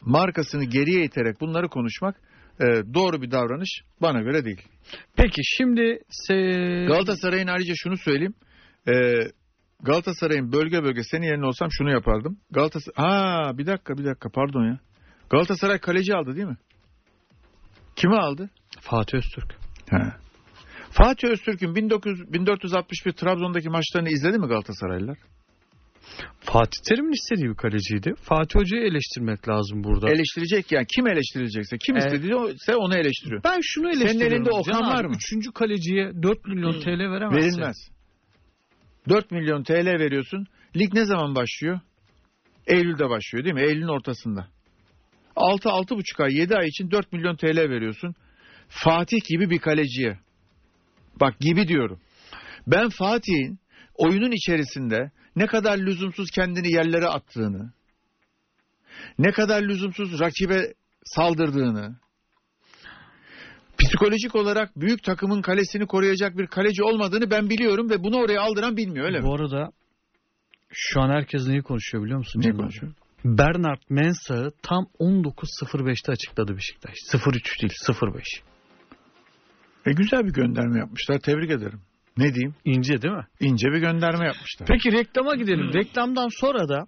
markasını geriye iterek bunları konuşmak e, doğru bir davranış bana göre değil. Peki şimdi se- Galatasaray'ın ayrıca şunu söyleyeyim. E, Galatasaray'ın bölge bölge senin yerine olsam şunu yapardım. Galatasaray Ha bir dakika bir dakika pardon ya. Galatasaray kaleci aldı değil mi? Kimi aldı? Fatih Öztürk. He. Fatih Öztürk'ün 1900 1461 Trabzon'daki maçlarını izledi mi Galatasaraylılar? Fatih Terim'in istediği bir kaleciydi. Fatih Hoca'yı eleştirmek lazım burada. Eleştirecek yani kim eleştirilecekse kim Evet. istediyse onu eleştiriyor. ben şunu eleştiriyorum. elinde Okan Can var mı? Üçüncü kaleciye 4 milyon TL veremezsin. Verilmez. 4 milyon TL veriyorsun. Lig ne zaman başlıyor? Eylül'de başlıyor değil mi? Eylül'ün ortasında. 6 6,5 ay 7 ay için 4 milyon TL veriyorsun. Fatih gibi bir kaleciye. Bak gibi diyorum. Ben Fatih'in oyunun içerisinde ne kadar lüzumsuz kendini yerlere attığını, ne kadar lüzumsuz rakibe saldırdığını, psikolojik olarak büyük takımın kalesini koruyacak bir kaleci olmadığını ben biliyorum ve bunu oraya aldıran bilmiyor öyle mi? Bu arada şu an herkes neyi konuşuyor biliyor musun? Ne konuşuyor? Bernard Mensah'ı tam 19.05'te açıkladı Beşiktaş. 03 değil 05. E güzel bir gönderme yapmışlar. Tebrik ederim. Ne diyeyim? İnce değil mi? İnce bir gönderme yapmışlar. Peki reklama gidelim. Reklamdan sonra da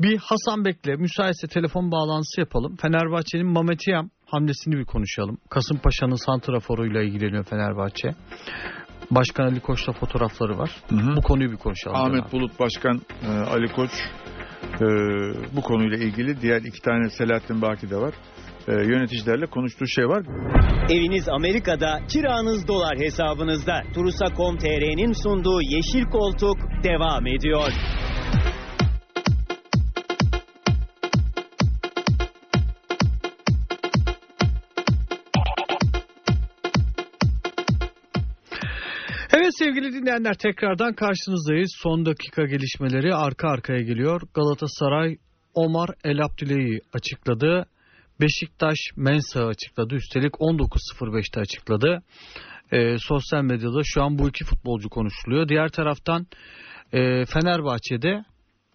bir Hasan Bek'le müsaitse telefon bağlantısı yapalım. Fenerbahçe'nin Mametiyam hamlesini bir konuşalım. Kasımpaşa'nın santraforuyla ilgileniyor Fenerbahçe. Başkan Ali Koç'la fotoğrafları var. Hı hı. Bu konuyu bir konuşalım. Ahmet abi. Bulut Başkan, e, Ali Koç e, bu konuyla ilgili diğer iki tane Selahattin Baki de var. E, yöneticilerle konuştuğu şey var. Eviniz Amerika'da, kiranız dolar hesabınızda. Turusa.com.tr'nin sunduğu Yeşil Koltuk devam ediyor. Evet sevgili dinleyenler tekrardan karşınızdayız. Son dakika gelişmeleri arka arkaya geliyor. Galatasaray Omar El Abdüley'i açıkladı. Beşiktaş Mensah'ı açıkladı. Üstelik 19.05'te açıkladı. Ee, sosyal medyada şu an bu iki futbolcu konuşuluyor. Diğer taraftan e, Fenerbahçe'de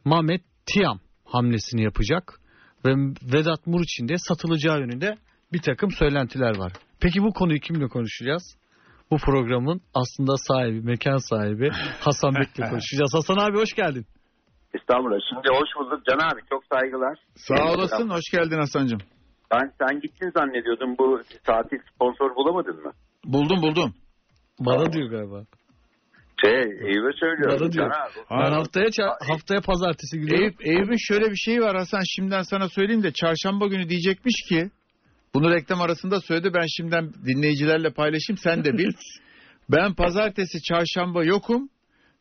Mehmet Tiam hamlesini yapacak. Ve Vedat Muriç'in de satılacağı yönünde bir takım söylentiler var. Peki bu konuyu kimle konuşacağız? bu programın aslında sahibi, mekan sahibi Hasan Bek'le [LAUGHS] konuşacağız. Hasan abi hoş geldin. İstanbul'a. Şimdi hoş bulduk Can abi. Çok saygılar. Sağ olasın. Hoş geldin Hasan'cığım. Ben sen gittin zannediyordum. Bu tatil sponsor bulamadın mı? Buldum buldum. Bana diyor galiba. Şey Eyüp'e söylüyorum. Bana diyor. Can abi. Ben haftaya haftaya pazartesi gidiyorum. Eyüp, Eyüp'ün şöyle bir şeyi var Hasan. Şimdiden sana söyleyeyim de çarşamba günü diyecekmiş ki bunu reklam arasında söyledi. Ben şimdiden dinleyicilerle paylaşayım. Sen de bil. [LAUGHS] ben pazartesi çarşamba yokum.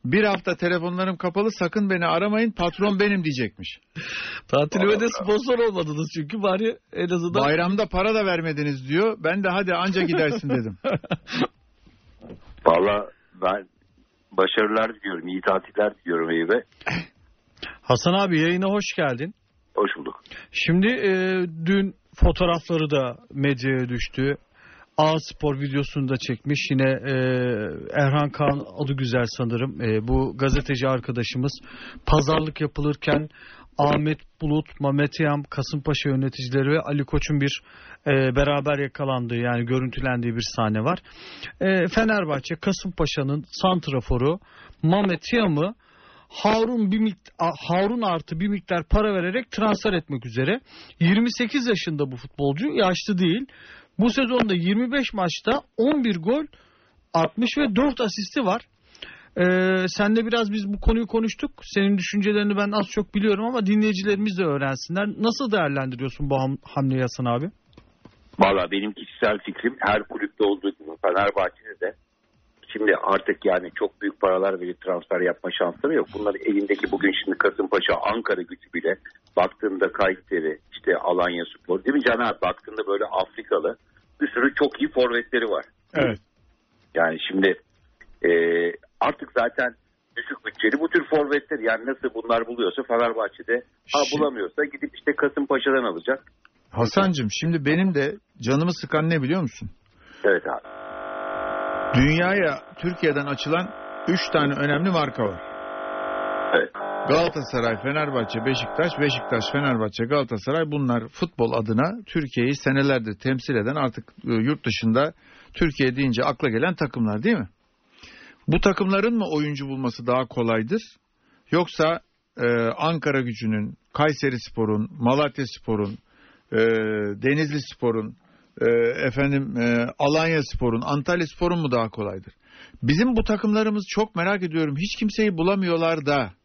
Bir hafta telefonlarım kapalı sakın beni aramayın patron benim diyecekmiş. Tatilime de sponsor olmadınız çünkü bari en azından. Bayramda para da vermediniz diyor. Ben de hadi anca gidersin dedim. [LAUGHS] Valla ben başarılar diliyorum. iyi tatiller diliyorum Eyüp'e. Hasan abi yayına hoş geldin. Hoş bulduk. Şimdi e, dün fotoğrafları da medyaya düştü. A Spor videosunu da çekmiş. Yine e, Erhan Kaan adı güzel sanırım. E, bu gazeteci arkadaşımız pazarlık yapılırken Ahmet Bulut, Mehmet Yam, Kasımpaşa yöneticileri ve Ali Koç'un bir e, beraber yakalandığı yani görüntülendiği bir sahne var. E, Fenerbahçe Kasımpaşa'nın santraforu Mehmet Yam'ı Harun bir miktar, Harun artı bir miktar para vererek transfer etmek üzere. 28 yaşında bu futbolcu, yaşlı değil. Bu sezonda 25 maçta 11 gol, 60 ve 4 asisti var. Ee, sen de biraz biz bu konuyu konuştuk. Senin düşüncelerini ben az çok biliyorum ama dinleyicilerimiz de öğrensinler. Nasıl değerlendiriyorsun bu ham- hamleyi Hasan abi? Valla benim kişisel fikrim her kulüpte olduğu gibi Fenerbahçe'de de şimdi artık yani çok büyük paralar verip transfer yapma şansları yok. Bunların elindeki bugün şimdi Kasımpaşa, Ankara gücü bile baktığında Kayseri, işte Alanya Spor değil mi Caner? Baktığında böyle Afrikalı bir sürü çok iyi forvetleri var. Evet. Yani şimdi e, artık zaten düşük bütçeli bu tür forvetler yani nasıl bunlar buluyorsa Fenerbahçe'de ha bulamıyorsa gidip işte Kasımpaşa'dan alacak. Hasan'cığım şimdi benim de canımı sıkan ne biliyor musun? Evet abi. Dünyaya Türkiye'den açılan 3 tane önemli marka var. Evet. Galatasaray, Fenerbahçe, Beşiktaş, Beşiktaş, Fenerbahçe, Galatasaray bunlar futbol adına Türkiye'yi senelerdir temsil eden artık e, yurt dışında Türkiye deyince akla gelen takımlar değil mi? Bu takımların mı oyuncu bulması daha kolaydır? Yoksa e, Ankara gücünün, Kayseri Spor'un, Malatya Spor'un, e, Denizli Spor'un, e, efendim e, Alanya Spor'un, Antalya Spor'un mu daha kolaydır? Bizim bu takımlarımız çok merak ediyorum. Hiç kimseyi bulamıyorlar da.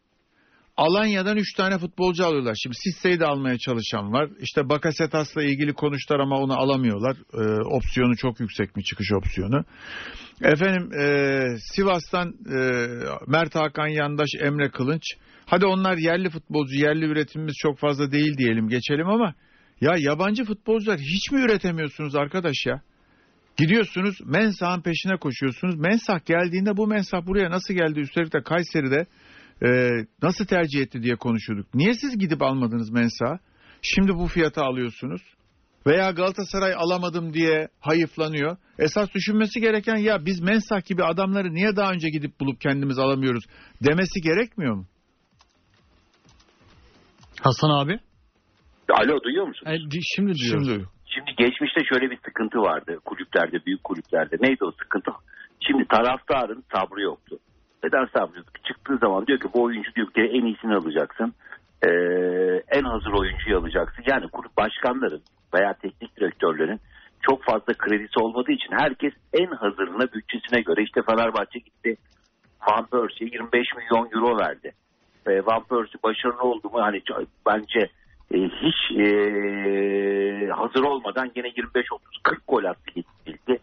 Alanya'dan 3 tane futbolcu alıyorlar. Şimdi Sisse'yi de almaya çalışan var. İşte Bakasetas'la ilgili konuştular ama onu alamıyorlar. Ee, opsiyonu çok yüksek mi çıkış opsiyonu. Efendim e, Sivas'tan e, Mert Hakan Yandaş, Emre Kılınç. Hadi onlar yerli futbolcu, yerli üretimimiz çok fazla değil diyelim geçelim ama ya yabancı futbolcular hiç mi üretemiyorsunuz arkadaş ya? Gidiyorsunuz Mensah'ın peşine koşuyorsunuz. Mensah geldiğinde bu Mensah buraya nasıl geldi? Üstelik de Kayseri'de e, nasıl tercih etti diye konuşuyorduk. Niye siz gidip almadınız Mensah'ı? Şimdi bu fiyata alıyorsunuz. Veya Galatasaray alamadım diye hayıflanıyor. Esas düşünmesi gereken ya biz Mensah gibi adamları niye daha önce gidip bulup kendimiz alamıyoruz demesi gerekmiyor mu? Hasan abi. Alo duyuyor musun? E, di- şimdi diyoruz. Şimdi Şimdi geçmişte şöyle bir sıkıntı vardı kulüplerde, büyük kulüplerde. Neydi o sıkıntı? Şimdi taraftarın sabrı yoktu. Neden yoktu? Çıktığı zaman diyor ki bu oyuncu diyor ki en iyisini alacaksın. Ee, en hazır oyuncuyu alacaksın. Yani kulüp başkanların veya teknik direktörlerin çok fazla kredisi olmadığı için herkes en hazırına bütçesine göre işte Fenerbahçe gitti Van Persie'ye 25 milyon euro verdi. E, Van Persie başarılı oldu mu? Hani bence e, hiç e, hazır olmadan gene 25 30 40 gol attı gitti.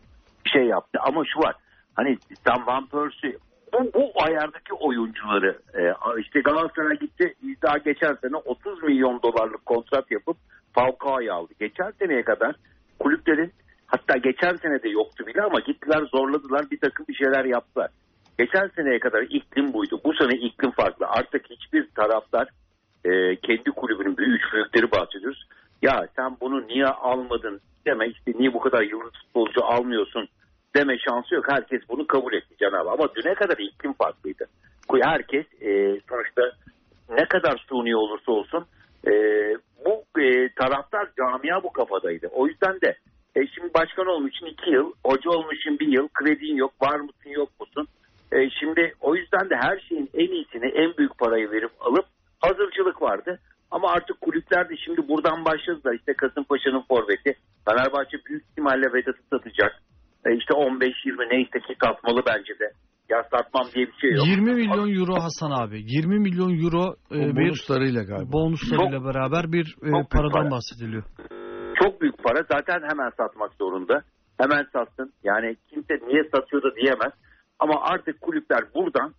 Bir şey yaptı ama şu var. Hani sen Van Persie bu, bu ayardaki oyuncuları e, işte Galatasaray gitti daha geçen sene 30 milyon dolarlık kontrat yapıp Falcao'yu aldı. Geçen seneye kadar kulüplerin hatta geçen sene de yoktu bile ama gittiler zorladılar bir takım bir şeyler yaptılar. Geçen seneye kadar iklim buydu. Bu sene iklim farklı. Artık hiçbir taraftar e, kendi kulübünün büyük büyükleri bahsediyoruz. Ya sen bunu niye almadın deme işte niye bu kadar yıldız futbolcu almıyorsun deme şansı yok. Herkes bunu kabul etti Cenab-ı. Ama düne kadar iklim farklıydı. Herkes e, sonuçta ne kadar suni olursa olsun e, bu e, taraftar camia bu kafadaydı. O yüzden de e, şimdi başkan olmuş için iki yıl, hoca olmuş için bir yıl, kredin yok, var mısın yok musun? E, şimdi o yüzden de her şeyin en iyisini, en büyük parayı verip alıp hazırcılık vardı. Ama artık kulüpler de şimdi buradan başladılar. İşte Kasımpaşa'nın forveti. Fenerbahçe büyük ihtimalle Vedat'ı satacak. E, işte 15-20 neyse ki satmalı bence de. Ya satmam diye bir şey yok. 20 milyon euro Hasan abi. 20 milyon euro e, bir bonuslarıyla galiba. bonuslarıyla beraber bir e, paradan para. bahsediliyor. Çok büyük para. Zaten hemen satmak zorunda. Hemen satsın. Yani kimse niye satıyor da diyemez. Ama artık kulüpler buradan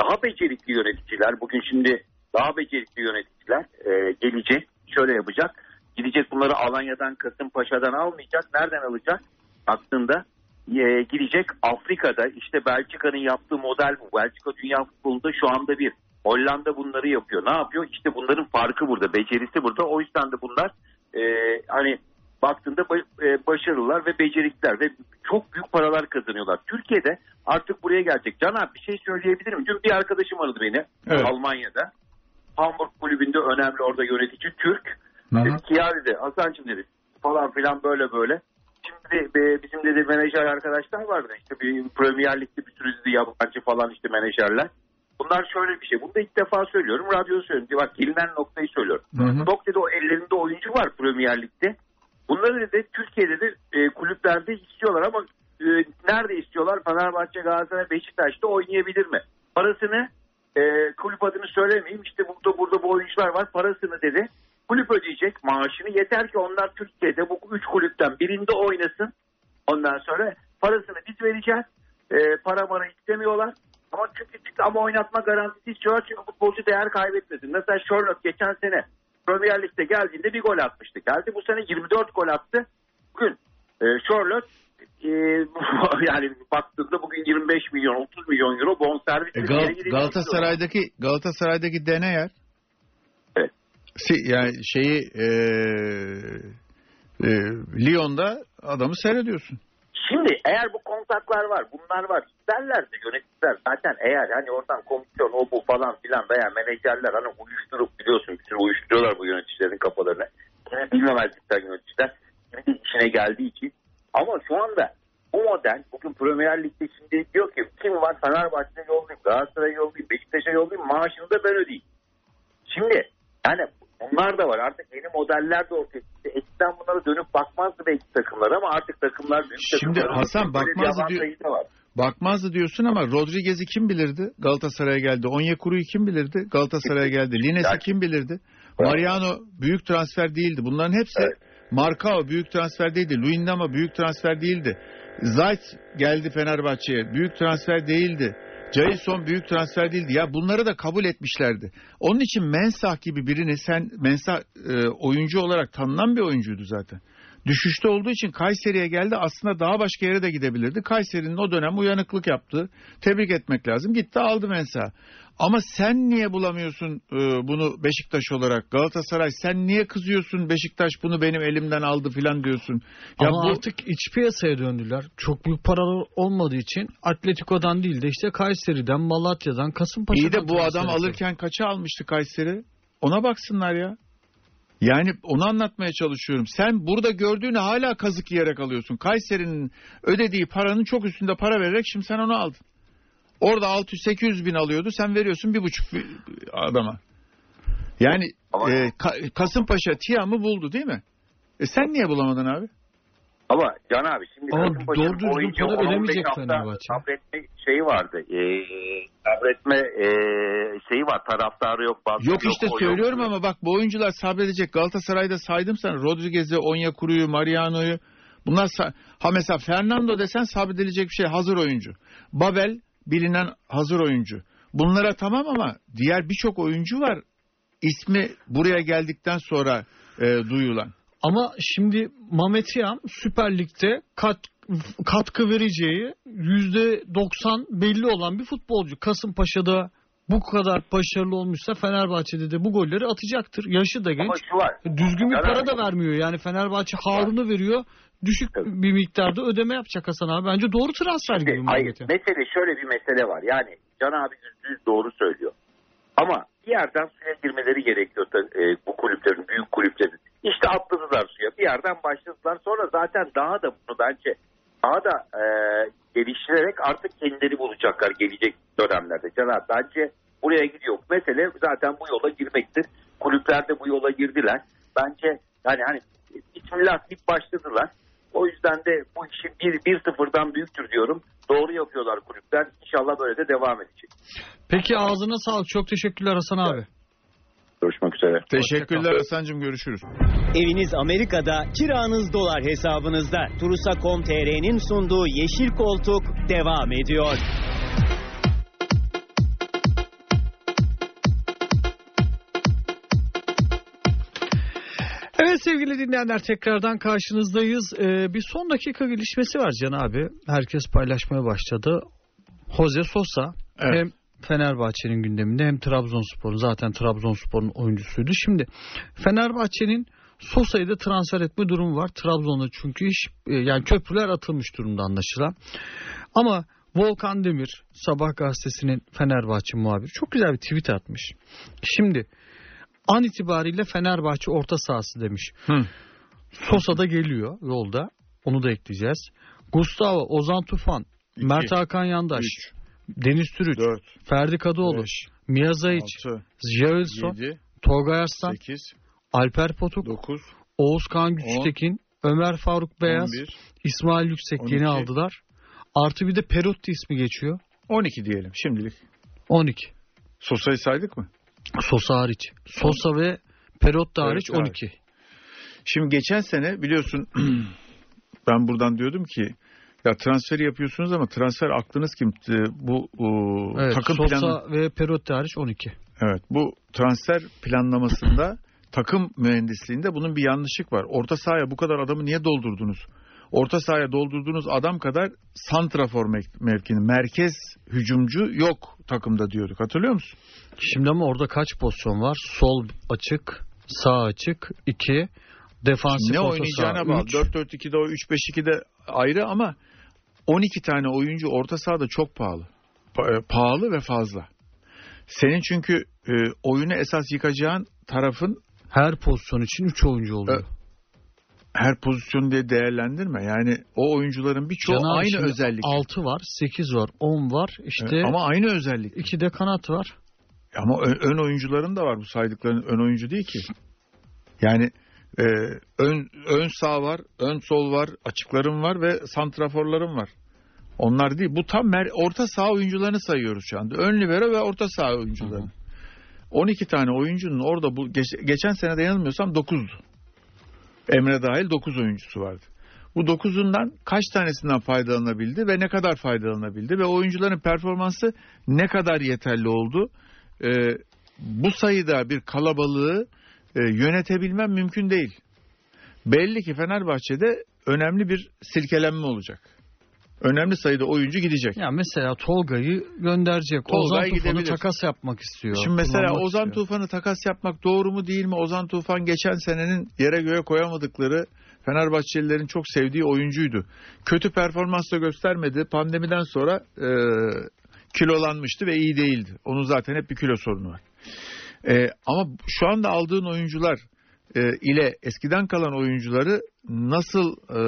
daha becerikli yöneticiler, bugün şimdi daha becerikli yöneticiler e, gelecek. Şöyle yapacak. Gidecek bunları Alanya'dan, Kasımpaşa'dan almayacak. Nereden alacak? Aslında e, gidecek Afrika'da işte Belçika'nın yaptığı model bu. Belçika dünya futbolunda şu anda bir. Hollanda bunları yapıyor. Ne yapıyor? İşte bunların farkı burada. Becerisi burada. O yüzden de bunlar e, hani baktığında ba- e, başarılılar ve becerikler ve çok büyük paralar kazanıyorlar. Türkiye'de artık buraya gelecek. Can abi bir şey söyleyebilir miyim? Dün bir arkadaşım aradı beni Evet. Almanya'da. Hamburg kulübünde önemli orada yönetici Türk. Hı hı. Dedi ki ya dedi Hasan'cığım dedi falan filan böyle böyle. Şimdi e, bizim dedi menajer arkadaşlar vardı işte bir Premier Lig'de bir sürü yabancı falan işte menajerler. Bunlar şöyle bir şey. Bunu da ilk defa söylüyorum. Radyoda söylüyorum. Diye Bak gelinen noktayı söylüyorum. Hı hı. Dedi o ellerinde oyuncu var Premier Lig'de. Bunları dedi Türkiye'de de e, kulüplerde istiyorlar ama e, nerede istiyorlar? Fenerbahçe, Galatasaray, Beşiktaş'ta oynayabilir mi? Parasını e, kulüp adını söylemeyeyim işte burada burada bu oyuncular var parasını dedi. Kulüp ödeyecek maaşını yeter ki onlar Türkiye'de bu üç kulüpten birinde oynasın. Ondan sonra parasını biz vereceğiz. E, para bana istemiyorlar. Ama çünkü ama oynatma garantisi istiyorlar çünkü futbolcu değer kaybetmesin. Mesela Sherlock geçen sene Premier Lig'de geldiğinde bir gol atmıştı. Geldi bu sene 24 gol attı. Bugün e, Sherlock e, [LAUGHS] yani baktığında bugün 25 milyon 30 milyon euro bonservis. E, Gal- Galatasaray'daki Galatasaray'daki Deneyer yani şeyi e, e, Lyon'da adamı seyrediyorsun. Şimdi eğer bu kontaklar var, bunlar var. İsterlerse yöneticiler zaten eğer hani oradan komisyon o bu falan filan veya menajerler hani uyuşturup biliyorsun sürü uyuşturuyorlar bu yöneticilerin kafalarına. Yine bilmemezlikten yöneticiler. Şimdi işine geldiği için. Ama şu anda bu model bugün Premier Lig'de şimdi diyor ki kim var Fenerbahçe'ye yollayayım, Galatasaray'a yollayayım, Beşiktaş'a yollayayım maaşını da ben ödeyeyim. Şimdi yani bunlar da var artık yeni modeller de ortaya çıktı. Eskiden bunlara dönüp bakmazdı belki takımlar ama artık takımlar büyük Şimdi takımlar. Hasan bakmazdı diyor-. Bakmazdı diyorsun ama Rodriguez'i kim bilirdi? Galatasaray'a geldi. Onyekuru'yu kim bilirdi? Galatasaray'a geldi. Lines'i Yani- kim bilirdi? Mariano büyük transfer değildi. Bunların hepsi Evet. Marcao büyük transfer değildi. Luyendama büyük transfer değildi. Zayt geldi Fenerbahçe'ye. Büyük transfer değildi. Jailson büyük transfer değildi. Ya bunları da kabul etmişlerdi. Onun için Mensah gibi birini sen Mensah e, oyuncu olarak tanınan bir oyuncuydu zaten. Düşüşte olduğu için Kayseri'ye geldi. Aslında daha başka yere de gidebilirdi. Kayseri'nin o dönem uyanıklık yaptı. Tebrik etmek lazım. Gitti aldı Mensah. Ama sen niye bulamıyorsun e, bunu Beşiktaş olarak? Galatasaray sen niye kızıyorsun Beşiktaş bunu benim elimden aldı filan diyorsun. Ya Ama bu artık iç piyasaya döndüler. Çok büyük paralar olmadığı için Atletico'dan değil de işte Kayseri'den, Malatya'dan, Kasımpaşa'dan. iyi de bu adam alırken kaça almıştı Kayseri? Ona baksınlar ya. Yani onu anlatmaya çalışıyorum. Sen burada gördüğünü hala kazık yiyerek alıyorsun. Kayseri'nin ödediği paranın çok üstünde para vererek şimdi sen onu aldın. Orada 600-800 bin alıyordu. Sen veriyorsun bir buçuk adama. Yani e, Ka- Kasımpaşa Tiam'ı buldu değil mi? E sen niye bulamadın abi? Ama Can abi şimdi Ama Kasımpaşa'nın doğru düzgün oyuncu para 10-15 veremeyecek Fenerbahçe. Sabretme şeyi vardı. E, sabretme e, şeyi var. Taraftarı yok. Bazı Yok işte o söylüyorum ama bak bu oyuncular sabredecek. Galatasaray'da saydım sana. Rodriguez'i, Onyekuru'yu, Mariano'yu. Bunlar ha mesela Fernando desen sabredilecek bir şey hazır oyuncu. Babel bilinen hazır oyuncu. Bunlara tamam ama diğer birçok oyuncu var. İsmi buraya geldikten sonra e, duyulan. Ama şimdi Mehmet Yam Süper Lig'de kat, katkı vereceği %90 belli olan bir futbolcu. Kasımpaşa'da bu kadar başarılı olmuşsa Fenerbahçe'de de bu golleri atacaktır. Yaşı da genç. Ama şu var. Düzgün bir para da vermiyor. Yani Fenerbahçe Harun'u veriyor. Düşük bir miktarda ödeme yapacak Hasan abi. Bence doğru transfer gibi hayır, Yam. mesele şöyle bir mesele var. Yani Can abi yüz doğru söylüyor. Ama bir yerden suya girmeleri gerekiyor e, bu kulüplerin, büyük kulüplerin. İşte atladılar suya. Bir yerden başladılar. Sonra zaten daha da bunu bence daha da e, geliştirerek artık kendileri bulacaklar gelecek dönemlerde. Can abi bence buraya gidiyor. Mesele zaten bu yola girmektir. Kulüpler de bu yola girdiler. Bence yani hani bismillah deyip başladılar. O yüzden de bu işi bir, bir sıfırdan büyüktür diyorum. Doğru yapıyorlar kulüpler. İnşallah böyle de devam edecek. Peki ağzına sağlık. Çok teşekkürler Hasan abi. Görüşmek üzere. Teşekkürler Hasan'cığım görüşürüz. Eviniz Amerika'da, kiranız dolar hesabınızda. Turusa.com.tr'nin sunduğu Yeşil Koltuk devam ediyor. Evet sevgili dinleyenler tekrardan karşınızdayız. Ee, bir son dakika gelişmesi var Can abi. Herkes paylaşmaya başladı. Jose Sosa Evet. hem Fenerbahçe'nin gündeminde hem Trabzonspor'un zaten Trabzonspor'un oyuncusuydu. Şimdi Fenerbahçe'nin Sosa'yı da transfer etme durumu var. Trabzon'da çünkü iş e, yani köprüler atılmış durumda anlaşılan. Ama Volkan Demir Sabah gazetesinin Fenerbahçe muhabiri çok güzel bir tweet atmış. Şimdi an itibariyle Fenerbahçe orta sahası demiş. Hı. Sosa da geliyor yolda. Onu da ekleyeceğiz. Gustavo, Ozan Tufan, İki, Mert Hakan Yandaş, üç, Deniz Türüç, dört, Ferdi Kadıoğlu, beş, Miyazayiç, altı, Jailson, yedi, Tolga Arslan, sekiz, Alper Potuk, dokuz, Oğuzkan Güçtekin, Ömer Faruk Beyaz, on bir, İsmail Yüksek on yeni iki. aldılar. Artı bir de Perotti ismi geçiyor. 12 diyelim şimdilik. 12. Sosa'yı saydık mı? Sosa hariç. Sosa ve Perotta hariç Evet, 12. Şimdi geçen sene biliyorsun [CLEARS THROAT] ben buradan diyordum ki ya transferi yapıyorsunuz ama transfer aklınız kim? Ee, Bu o, Evet, takım Sosa planı ve Perotta hariç 12. Evet bu transfer planlamasında takım mühendisliğinde bunun bir yanlışlık var. Orta sahaya bu kadar adamı niye doldurdunuz? Orta sahaya doldurduğunuz adam kadar santrafor mev- mevkinin merkez hücumcu yok takımda diyorduk. Hatırlıyor musun? Şimdi ama orada kaç pozisyon var? Sol açık, sağ açık, 2, defansif ne orta oynayacağına saha, bağlı. üç. 4-4-2'de o 3-5-2'de ayrı ama 12 tane oyuncu orta sahada çok pahalı. Pa- e, pahalı ve fazla. Senin çünkü e, oyunu esas yıkacağın tarafın Her pozisyon için 3 oyuncu oluyor. her pozisyon diye değerlendirme. Yani o oyuncuların birçoğu Can abi aynı özellik. 6 var, 8 var, 10 var. İşte E, Ama aynı özellik. 2 de kanat var. Ama ön, ön oyuncuların da var bu saydıkların ön oyuncu değil ki. Yani e, ön ön sağ var, ön sol var, açıklarım var ve santraforlarım var. Onlar değil. Bu tam mer- orta saha oyuncularını sayıyoruz şu anda. Ön libero ve orta saha oyuncuları. 12 tane oyuncunun orada bu geç- geçen sene de yanılmıyorsam 9'du. Emre dahil 9 oyuncusu vardı. Bu 9'undan kaç tanesinden faydalanabildi ve ne kadar faydalanabildi ve oyuncuların performansı ne kadar yeterli oldu? Ee, bu sayıda bir kalabalığı e, yönetebilmem mümkün değil. Belli ki Fenerbahçe'de önemli bir silkelenme olacak. Önemli sayıda oyuncu gidecek. Ya mesela Tolga'yı gönderecek. Tolgay Ozan Tufan'ı gidebilir. takas yapmak istiyor. Şimdi mesela Ozan istiyor. Tufan'ı takas yapmak doğru mu değil mi? Ozan Tufan geçen senenin yere göğe koyamadıkları Fenerbahçelilerin çok sevdiği oyuncuydu. Kötü performans da göstermedi. Pandemiden sonra e, kilolanmıştı ve iyi değildi. Onun zaten hep bir kilo sorunu var. E, ama şu anda aldığın oyuncular e, ile eskiden kalan oyuncuları nasıl e,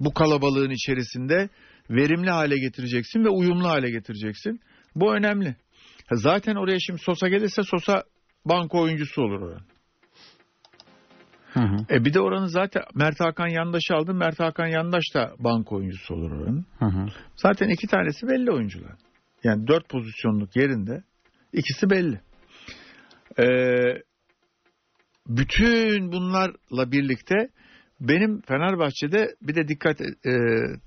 bu kalabalığın içerisinde verimli hale getireceksin ve uyumlu hale getireceksin? Bu önemli. Zaten oraya şimdi Sosa gelirse Sosa banko oyuncusu olur oranın. Hı hı, E bir de oranın zaten Mert Hakan Yandaş'ı aldın. Mert Hakan Yandaş da banko oyuncusu olur oranın. hı hı. Zaten iki tanesi belli oyuncular. Yani dört pozisyonluk yerinde ikisi belli. Ee, bütün bunlarla birlikte benim Fenerbahçe'de bir de dikkat e,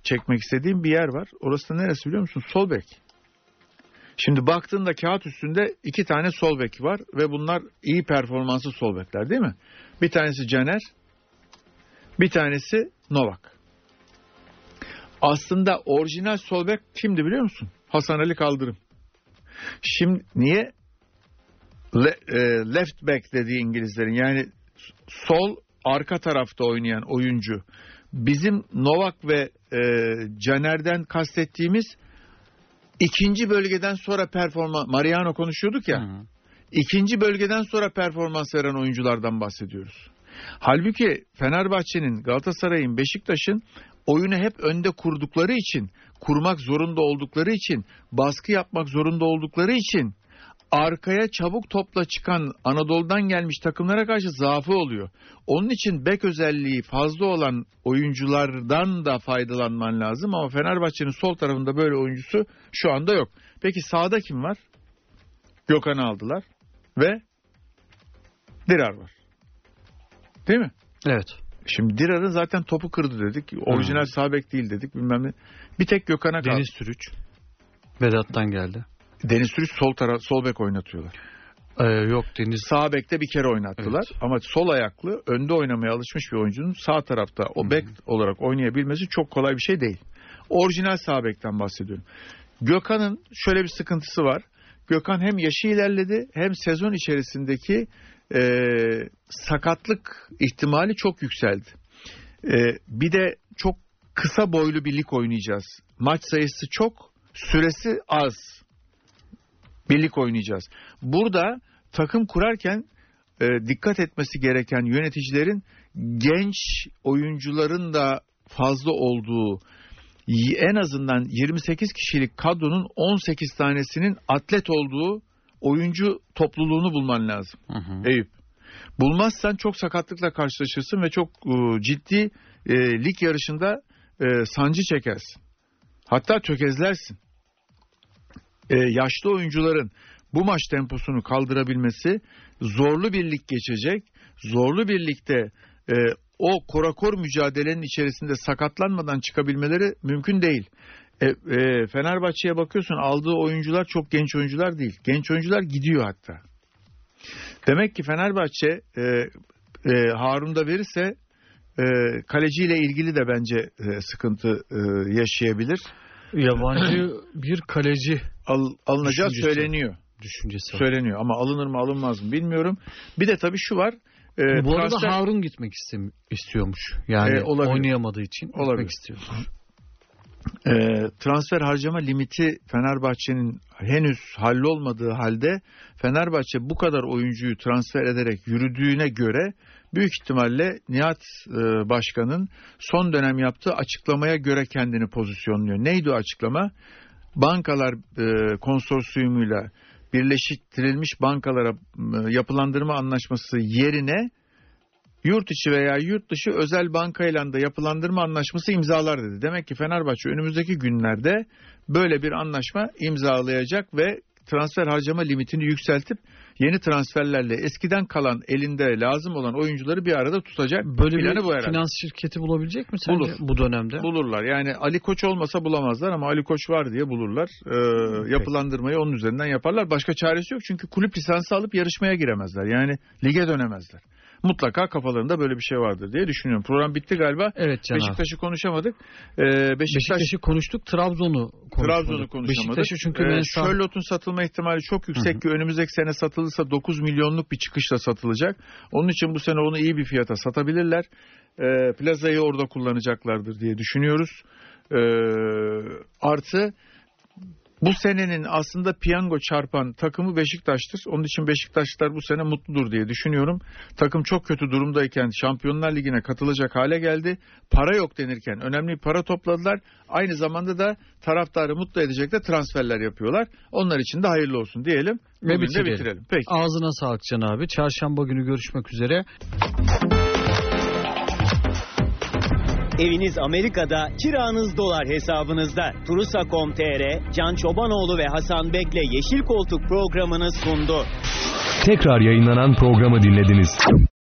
çekmek istediğim bir yer var. Orası da neresi biliyor musun? Sol bek. Şimdi baktığında kağıt üstünde iki tane sol bek var ve bunlar iyi performanslı sol bekler değil mi? Bir tanesi Caner, bir tanesi Novak. Aslında orijinal sol bek kimdi biliyor musun? Hasan Ali Kaldırım. Şimdi niye Le- e, left back dediği İngilizlerin yani sol arka tarafta oynayan oyuncu. Bizim Novak ve e, Caner'den kastettiğimiz ikinci bölgeden sonra performans Mariano konuşuyorduk ya. Hı hı. ikinci bölgeden sonra performans veren oyunculardan bahsediyoruz. Halbuki Fenerbahçe'nin, Galatasaray'ın, Beşiktaş'ın oyunu hep önde kurdukları için, kurmak zorunda oldukları için, baskı yapmak zorunda oldukları için arkaya çabuk topla çıkan Anadolu'dan gelmiş takımlara karşı zaafı oluyor. Onun için bek özelliği fazla olan oyunculardan da faydalanman lazım ama Fenerbahçe'nin sol tarafında böyle oyuncusu şu anda yok. Peki sağda kim var? Gökhan'ı aldılar ve Dirar var. Değil mi? Evet. Şimdi Dirar'ın zaten topu kırdı dedik. Orijinal sağ bek değil dedik bilmem ne. Bir tek Gökhan'a kaldı. Deniz Türüç. Vedat'tan geldi. Deniz Türüç sol taraf sol bek oynatıyorlar. Ee, yok Deniz Sağ bekte bir kere oynattılar Evet. ama sol ayaklı önde oynamaya alışmış bir oyuncunun sağ tarafta o bek olarak oynayabilmesi çok kolay bir şey değil. Orijinal sağ bekten bahsediyorum. Gökhan'ın şöyle bir sıkıntısı var. Gökhan hem yaşı ilerledi hem sezon içerisindeki e, sakatlık ihtimali çok yükseldi. E, bir de çok kısa boylu bir lig oynayacağız. Maç sayısı çok, süresi az. Birlik oynayacağız. Burada takım kurarken e, dikkat etmesi gereken yöneticilerin genç oyuncuların da fazla olduğu en azından 28 kişilik kadronun 18 tanesinin atlet olduğu oyuncu topluluğunu bulman lazım. Hı hı. Eyüp. Bulmazsan çok sakatlıkla karşılaşırsın ve çok e, ciddi e, lig yarışında e, sancı çekersin. Hatta tökezlersin. E, yaşlı oyuncuların bu maç temposunu kaldırabilmesi zorlu bir lig geçecek. Zorlu bir ligde e, o korakor mücadelenin içerisinde sakatlanmadan çıkabilmeleri mümkün değil. E, e, Fenerbahçe'ye bakıyorsun aldığı oyuncular çok genç oyuncular değil. Genç oyuncular gidiyor hatta. Demek ki Fenerbahçe e, e, Harun verirse e, kaleciyle ilgili de bence e, sıkıntı e, yaşayabilir. Yabancı bir kaleci Al, alınacağı Düşüncesi. söyleniyor. düşüncesi var. Söyleniyor ama alınır mı alınmaz mı bilmiyorum. Bir de tabii şu var. e, Bu arada transfer- Harun gitmek istem istiyormuş. Yani E, olabilir. oynayamadığı için Olabilir. gitmek istiyor. E, transfer harcama limiti Fenerbahçe'nin henüz hallolmadığı halde Fenerbahçe bu kadar oyuncuyu transfer ederek yürüdüğüne göre büyük ihtimalle Nihat e, Başkan'ın son dönem yaptığı açıklamaya göre kendini pozisyonluyor. Neydi o açıklama? Bankalar e, konsorsiyumuyla birleştirilmiş bankalara e, yapılandırma anlaşması yerine yurt içi veya yurt dışı özel bankayla da yapılandırma anlaşması imzalar dedi. Demek ki Fenerbahçe önümüzdeki günlerde böyle bir anlaşma imzalayacak ve transfer harcama limitini yükseltip yeni transferlerle eskiden kalan elinde lazım olan oyuncuları bir arada tutacak. Böyle Planı bir bu herhalde. finans şirketi bulabilecek mi sence Bulur. bu dönemde? Bulurlar. Yani Ali Koç olmasa bulamazlar ama Ali Koç var diye bulurlar. Ee, yapılandırmayı onun üzerinden yaparlar. Başka çaresi yok çünkü kulüp lisansı alıp yarışmaya giremezler. Yani lige dönemezler. Mutlaka kafalarında böyle bir şey vardır diye düşünüyorum. Program bitti galiba. Evet Can. Beşiktaş'ı konuşamadık. Ee, Beşiktaş Beşiktaş'ı konuştuk, Trabzon'u konuşmadık. Trabzon'u konuşamadık. Beşiktaş'ı çünkü Ee, Mensah Charlotte'un satılma ihtimali çok yüksek ki önümüzdeki sene satılırsa 9 milyonluk bir çıkışla satılacak. Onun için bu sene onu iyi bir fiyata satabilirler. Ee, plazayı orada kullanacaklardır diye düşünüyoruz. Ee, artı bu senenin aslında piyango çarpan takımı Beşiktaş'tır. Onun için Beşiktaşlılar bu sene mutludur diye düşünüyorum. Takım çok kötü durumdayken Şampiyonlar Ligi'ne katılacak hale geldi. Para yok denirken önemli para topladılar. Aynı zamanda da taraftarı mutlu edecek de transferler yapıyorlar. Onlar için de hayırlı olsun diyelim. Ve bitirelim. bitirelim. Peki. Ağzına sağlık Can abi. Çarşamba günü görüşmek üzere. Eviniz Amerika'da, kiranız dolar hesabınızda. Turusa.com.tr, Can Çobanoğlu ve Hasan Bek'le Yeşil Koltuk programını sundu. Tekrar yayınlanan programı dinlediniz.